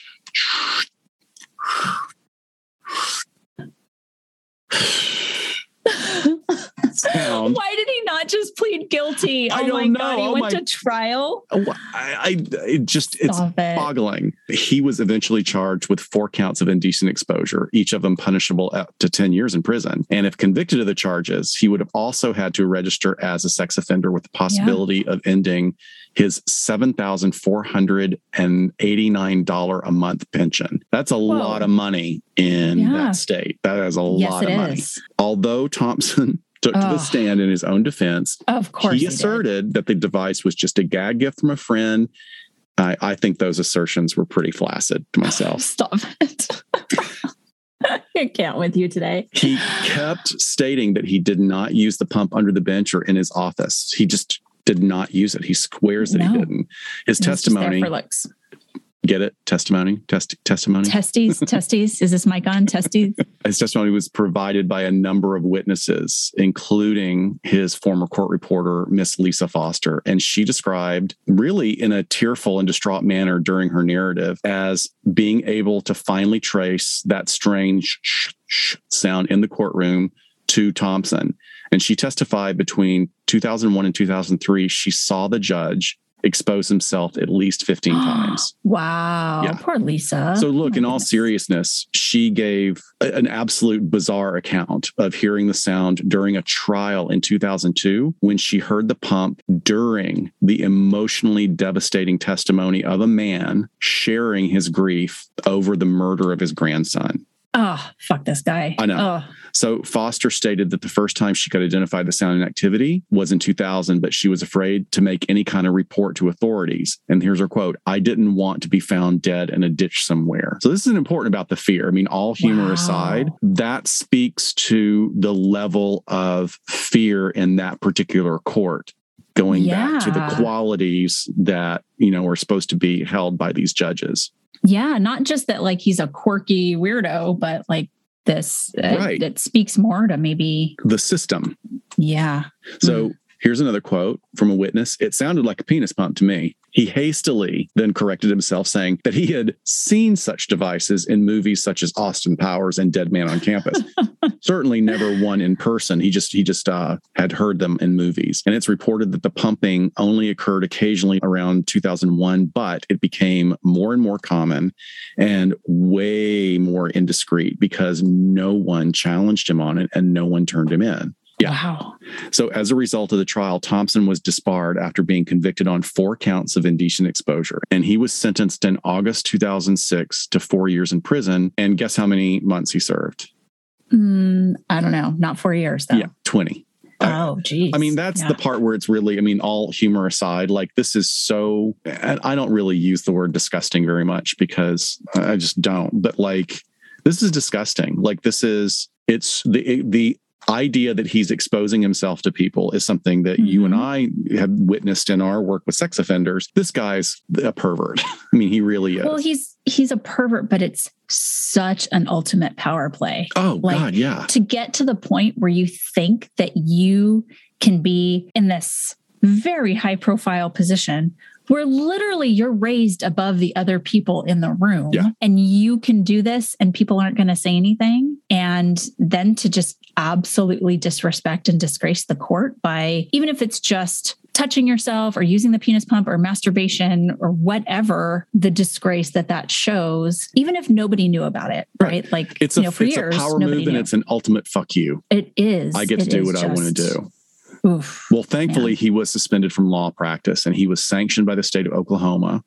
sound. Why did he not just plead guilty? I oh my don't God. know. He Oh went my- to trial. Oh, I, I it just it's Stop it. boggling. He was eventually charged with four counts of indecent exposure, each of them punishable up to 10 years in prison. And if convicted of the charges, he would have also had to register as a sex offender with the possibility of ending his $7,489 a month pension. That's a lot of money in Yeah. that state. That is a Yes, lot of money. is. Although Thompson took to the stand in his own defense. Of course. he he did. asserted that the device was just a gag gift from a friend. I, I think those assertions were pretty flaccid to myself. Stop it. I can't with you today. he kept stating that he did not use the pump under the bench or in his office. He just did not use it. He squares that he didn't. His It was just there testimony. Get it? Testimony, test, testimony. Testes, testes. Is this mic on? Testes. his testimony was provided by a number of witnesses, including his former court reporter, Miss Lisa Foster. And she described, really in a tearful and distraught manner during her narrative, as being able to finally trace that strange sh- sh- sound in the courtroom to Thompson. And she testified between 2001 and 2003, she saw the judge expose himself at least 15 times. Wow. Yeah. Poor Lisa. So, look, Oh in all seriousness, she gave a- an absolute bizarre account of hearing the sound during a trial in 2002 when she heard the pump during the emotionally devastating testimony of a man sharing his grief over the murder of his grandson. Oh, fuck this guy. I know. Oh, So, Foster stated that the first time she could identify the sound and activity was in 2000, but she was afraid to make any kind of report to authorities. And here's her quote I didn't want to be found dead in a ditch somewhere. So, this is important about the fear. I mean, all humor Wow. aside, that speaks to the level of fear in that particular court. Going back to the qualities that, you know, are supposed to be held by these judges. yeah. Not just that, like, he's a quirky weirdo, but like this, uh, Right. it speaks more to maybe, The system. yeah. So here's another quote from a witness. It sounded like a penis pump to me. He hastily then corrected himself, saying that he had seen such devices in movies such as Austin Powers and Dead Man on Campus. Certainly never one in person. He just he just uh, had heard them in movies. And it's reported that the pumping only occurred occasionally around 2001, but it became more and more common and way more indiscreet because no one challenged him on it and no one turned him in. Yeah. Wow. So, as a result of the trial, Thompson was disbarred after being convicted on four counts of indecent exposure. And he was sentenced in August 2006 to four years in prison. And guess how many months he served? Mm, I don't know. Not four years, though. Yeah, 20. Oh, geez. I mean, that's Yeah. the part where it's really, I mean, all humor aside, like this is so, and I don't really use the word disgusting very much because I just don't, but like this is disgusting. Like this is, it's the, the, idea that he's exposing himself to people is something that you and Mhm. I have witnessed in our work with sex offenders. This guy's a pervert. I mean, he really is. Well, he's he's a pervert, but it's such an ultimate power play. oh like- God, yeah. to get to the point where you think that you can be in this very high profile position where literally you're raised above the other people in the room Yeah. and you can do this and people aren't going to say anything and then to just absolutely disrespect and disgrace the court by even if it's just touching yourself or using the penis pump or masturbation or whatever the disgrace that that shows even if nobody knew about it right, like It's you a, know for it's years a power move and knew. it's an ultimate fuck you. It is. I get to do what I want to do. Oof. Well, thankfully, he was suspended from law practice and he was sanctioned by the state of Oklahoma.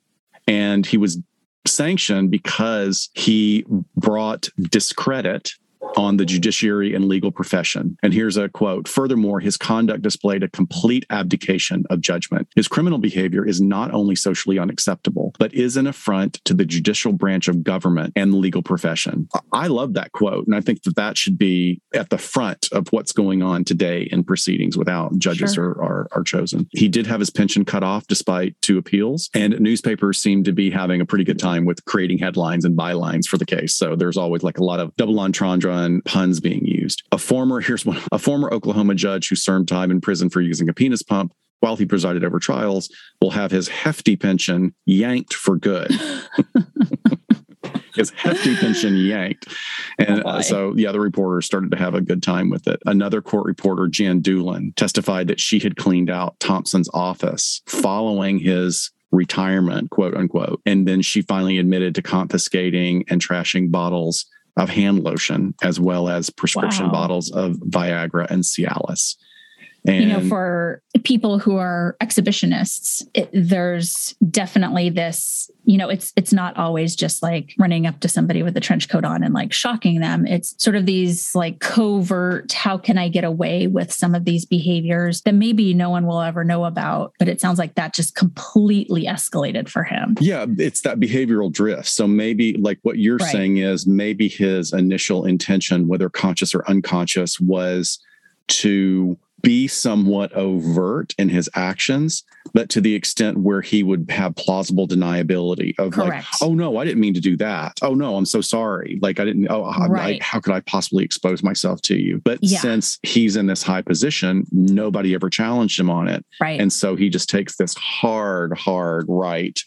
And he was sanctioned because he brought discredit on the judiciary and legal profession. And here's a quote Furthermore, his conduct displayed a complete abdication of judgment. His criminal behavior is not only socially unacceptable, but is an affront to the judicial branch of government and the legal profession. I- love that quote. And I think that that should be at the front of what's going on today in proceedings without judges Sure. are, are, are chosen. He did have his pension cut off despite two appeals. And newspapers seem to be having a pretty good time with creating headlines and bylines for the case. So there's always like a lot of double entendre and puns being used. A former, here's one, a former Oklahoma judge who served time in prison for using a penis pump while he presided over trials will have his hefty pension yanked for good. his hefty pension yanked. And Oh, uh, so, yeah, the other reporter started to have a good time with it. Another court reporter, Jan Doolin, testified that she had cleaned out Thompson's office following his retirement, quote unquote. And then she finally admitted to confiscating and trashing bottles of hand lotion as well as prescription Wow. bottles of Viagra and Cialis. And you know, for people who are exhibitionists, it, there's definitely this you know, it's it's not always just like running up to somebody with a trench coat on and like shocking them. It's sort of these like covert, how can I get away with some of these behaviors that maybe no one will ever know about, but it sounds like that just completely escalated for him. Yeah, it's that behavioral drift. So maybe like what you're right. saying is maybe his initial intention, whether conscious or unconscious, was to be somewhat overt in his actions, but to the extent where he would have plausible deniability of Correct. like, oh no, I didn't mean to do that. Oh no, I'm so sorry. Like I didn't. Oh, right. I, how could I possibly expose myself to you? But yeah. since he's in this high position, nobody ever challenged him on it, right? And so he just takes this hard, hard right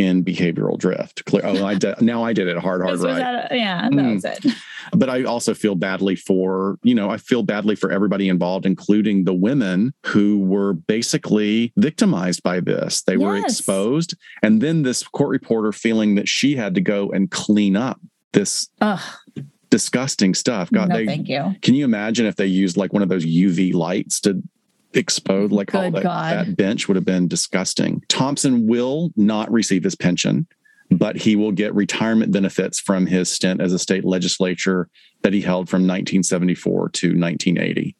in behavioral drift. Clear. Oh, I did. Now I did it hard, hard right. That, yeah, that mm. was it. But I also feel badly for, you know, I feel badly for everybody involved, including the women who were basically victimized by this. They yes. were exposed. And then this court reporter feeling that she had to go and clean up this Ugh. disgusting stuff. God, no, they, thank you. Can you imagine if they used like one of those UV lights to exposed like all that, that bench would have been disgusting. Thompson will not receive his pension, but he will get retirement benefits from his stint as a state legislature that he held from 1974 to 1980.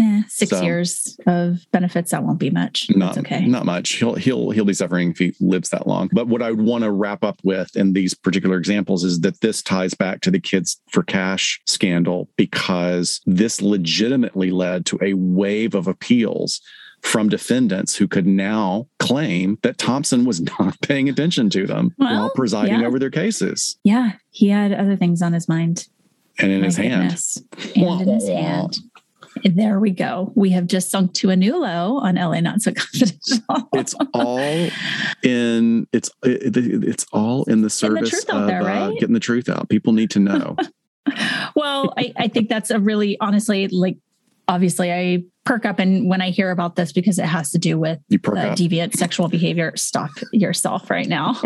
Eh, six so, years of benefits that won't be much. Not That's okay. Not much. He'll he'll he'll be suffering if he lives that long. But what I would want to wrap up with in these particular examples is that this ties back to the kids for cash scandal because this legitimately led to a wave of appeals from defendants who could now claim that Thompson was not paying attention to them well, while presiding yeah. over their cases. Yeah, he had other things on his mind and in My his goodness. hand. And in his hand. There we go. We have just sunk to a new low on LA Not So Confidential. it's all in it's it, it's all in the service the of there, uh, right? uh, getting the truth out. People need to know. well, I, I think that's a really honestly like obviously I perk up and when I hear about this because it has to do with uh, deviant sexual behavior. Stop yourself right now.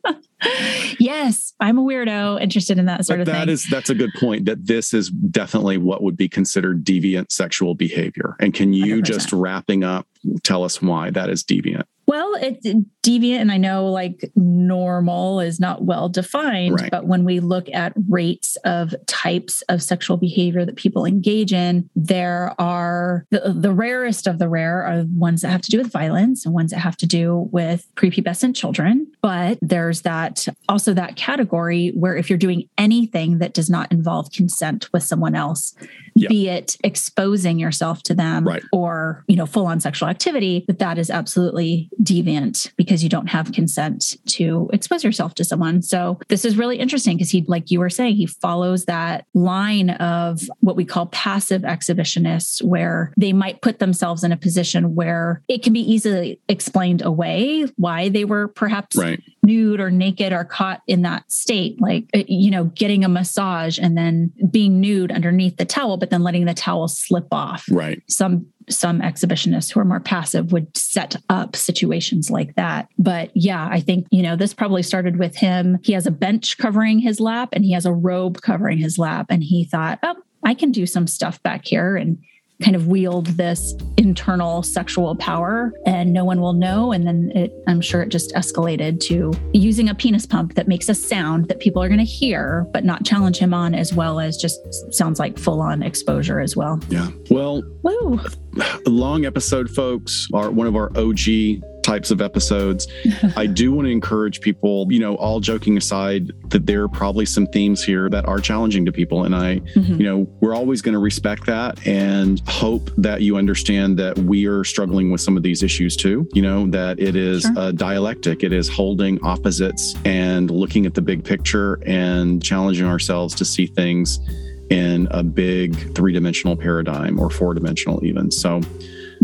yes, I'm a weirdo interested in that sort but of that thing. That is that's a good point. That this is definitely what would be considered deviant sexual behavior. And can you 100%. just wrapping up tell us why that is deviant? Well, it's deviant, and I know like normal is not well defined, right. but when we look at rates of types of sexual behavior that people engage in, there are the, the rarest of the rare are ones that have to do with violence and ones that have to do with prepubescent children. But there's that also that category where if you're doing anything that does not involve consent with someone else, yeah. be it exposing yourself to them right. or you know full on sexual activity, that that is absolutely deviant because you don't have consent to expose yourself to someone. So this is really interesting because he, like you were saying, he follows that line of what we call passive exhibitionists, where they might put themselves in a position where it can be easily explained away why they were perhaps right. Nude or naked or caught in that state, like, uh, you know, getting a massage and then being nude underneath the towel, but then letting the towel slip off. Right. Some some exhibitionists who are more passive would set up situations like that. But yeah, I think, you know, this probably started with him. He has a bench covering his lap and he has a robe covering his lap. And he thought, oh, I can do some stuff back here. And kind of wield this internal sexual power and no one will know. And then it, I'm sure it just escalated to using a penis pump that makes a sound that people are going to hear, but not challenge him on, as well as just sounds like full on exposure as well. Yeah. Well, Woo. long episode, folks, are one of our OG types of episodes. I do want to encourage people, you know, all joking aside, that there are probably some themes here that are challenging to people. And I, mm-hmm. you know, we're always going to respect that and hope that you understand that we are struggling with some of these issues too. You know, that it is sure. a dialectic, it is holding opposites and looking at the big picture and challenging ourselves to see things in a big three dimensional paradigm or four dimensional, even. So,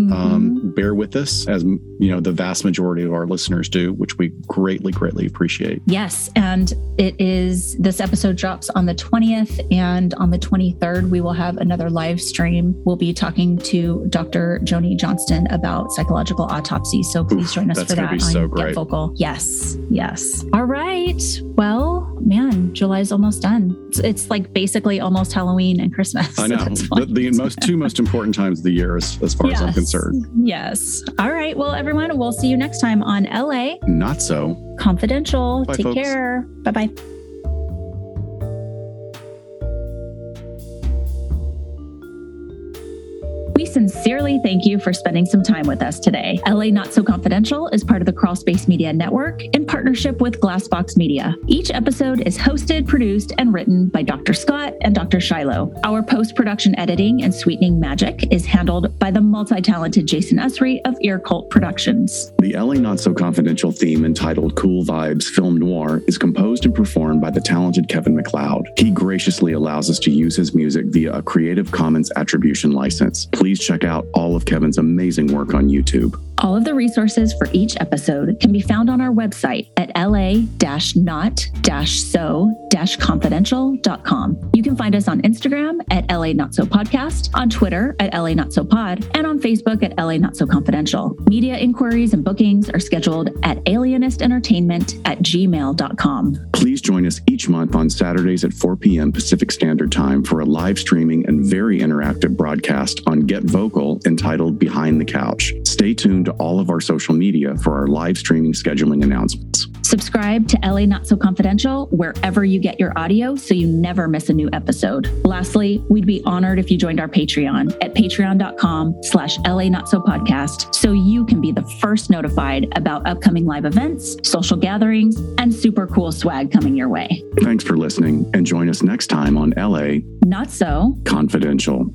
Mm-hmm. Um, bear with us, as you know, the vast majority of our listeners do, which we greatly, greatly appreciate. Yes, and it is this episode drops on the twentieth, and on the twenty third, we will have another live stream. We'll be talking to Dr. Joni Johnston about psychological autopsy. So please Oof, join us for that. Be so great. Get Vocal. Yes, yes. All right. Well, man, July's almost done. It's, it's like basically almost Halloween and Christmas. I know. the, the most two most important times of the year as, as far yes. as I'm concerned. Yes. All right. Well, everyone, we'll see you next time on LA. Not so. Confidential. Bye, Take folks. care. Bye bye. Sincerely thank you for spending some time with us today. LA Not So Confidential is part of the Crawlspace Media Network in partnership with Glassbox Media. Each episode is hosted, produced, and written by Dr. Scott and Dr. Shiloh. Our post production editing and sweetening magic is handled by the multi talented Jason Usry of Ear Cult Productions. The LA Not So Confidential theme entitled Cool Vibes Film Noir is composed and performed by the talented Kevin MacLeod. He graciously allows us to use his music via a Creative Commons attribution license. Please check out all of Kevin's amazing work on YouTube. All of the resources for each episode can be found on our website at la-not-so-confidential.com. You can find us on Instagram at LA Not So Podcast, on Twitter at LA Not So Pod, and on Facebook at LA Not So Confidential. Media inquiries and bookings are scheduled at alienistentertainment at gmail.com. Please join us each month on Saturdays at 4 p.m. Pacific Standard Time for a live streaming and very interactive broadcast on Get Vocal entitled Behind the Couch. Stay tuned to all of our social media for our live streaming scheduling announcements. Subscribe to LA Not So Confidential wherever you get your audio so you never miss a new episode. Lastly, we'd be honored if you joined our Patreon at patreon.com slash LA Not So Podcast so you can be the first notified about upcoming live events, social gatherings, and super cool swag coming your way. Thanks for listening and join us next time on LA Not So Confidential.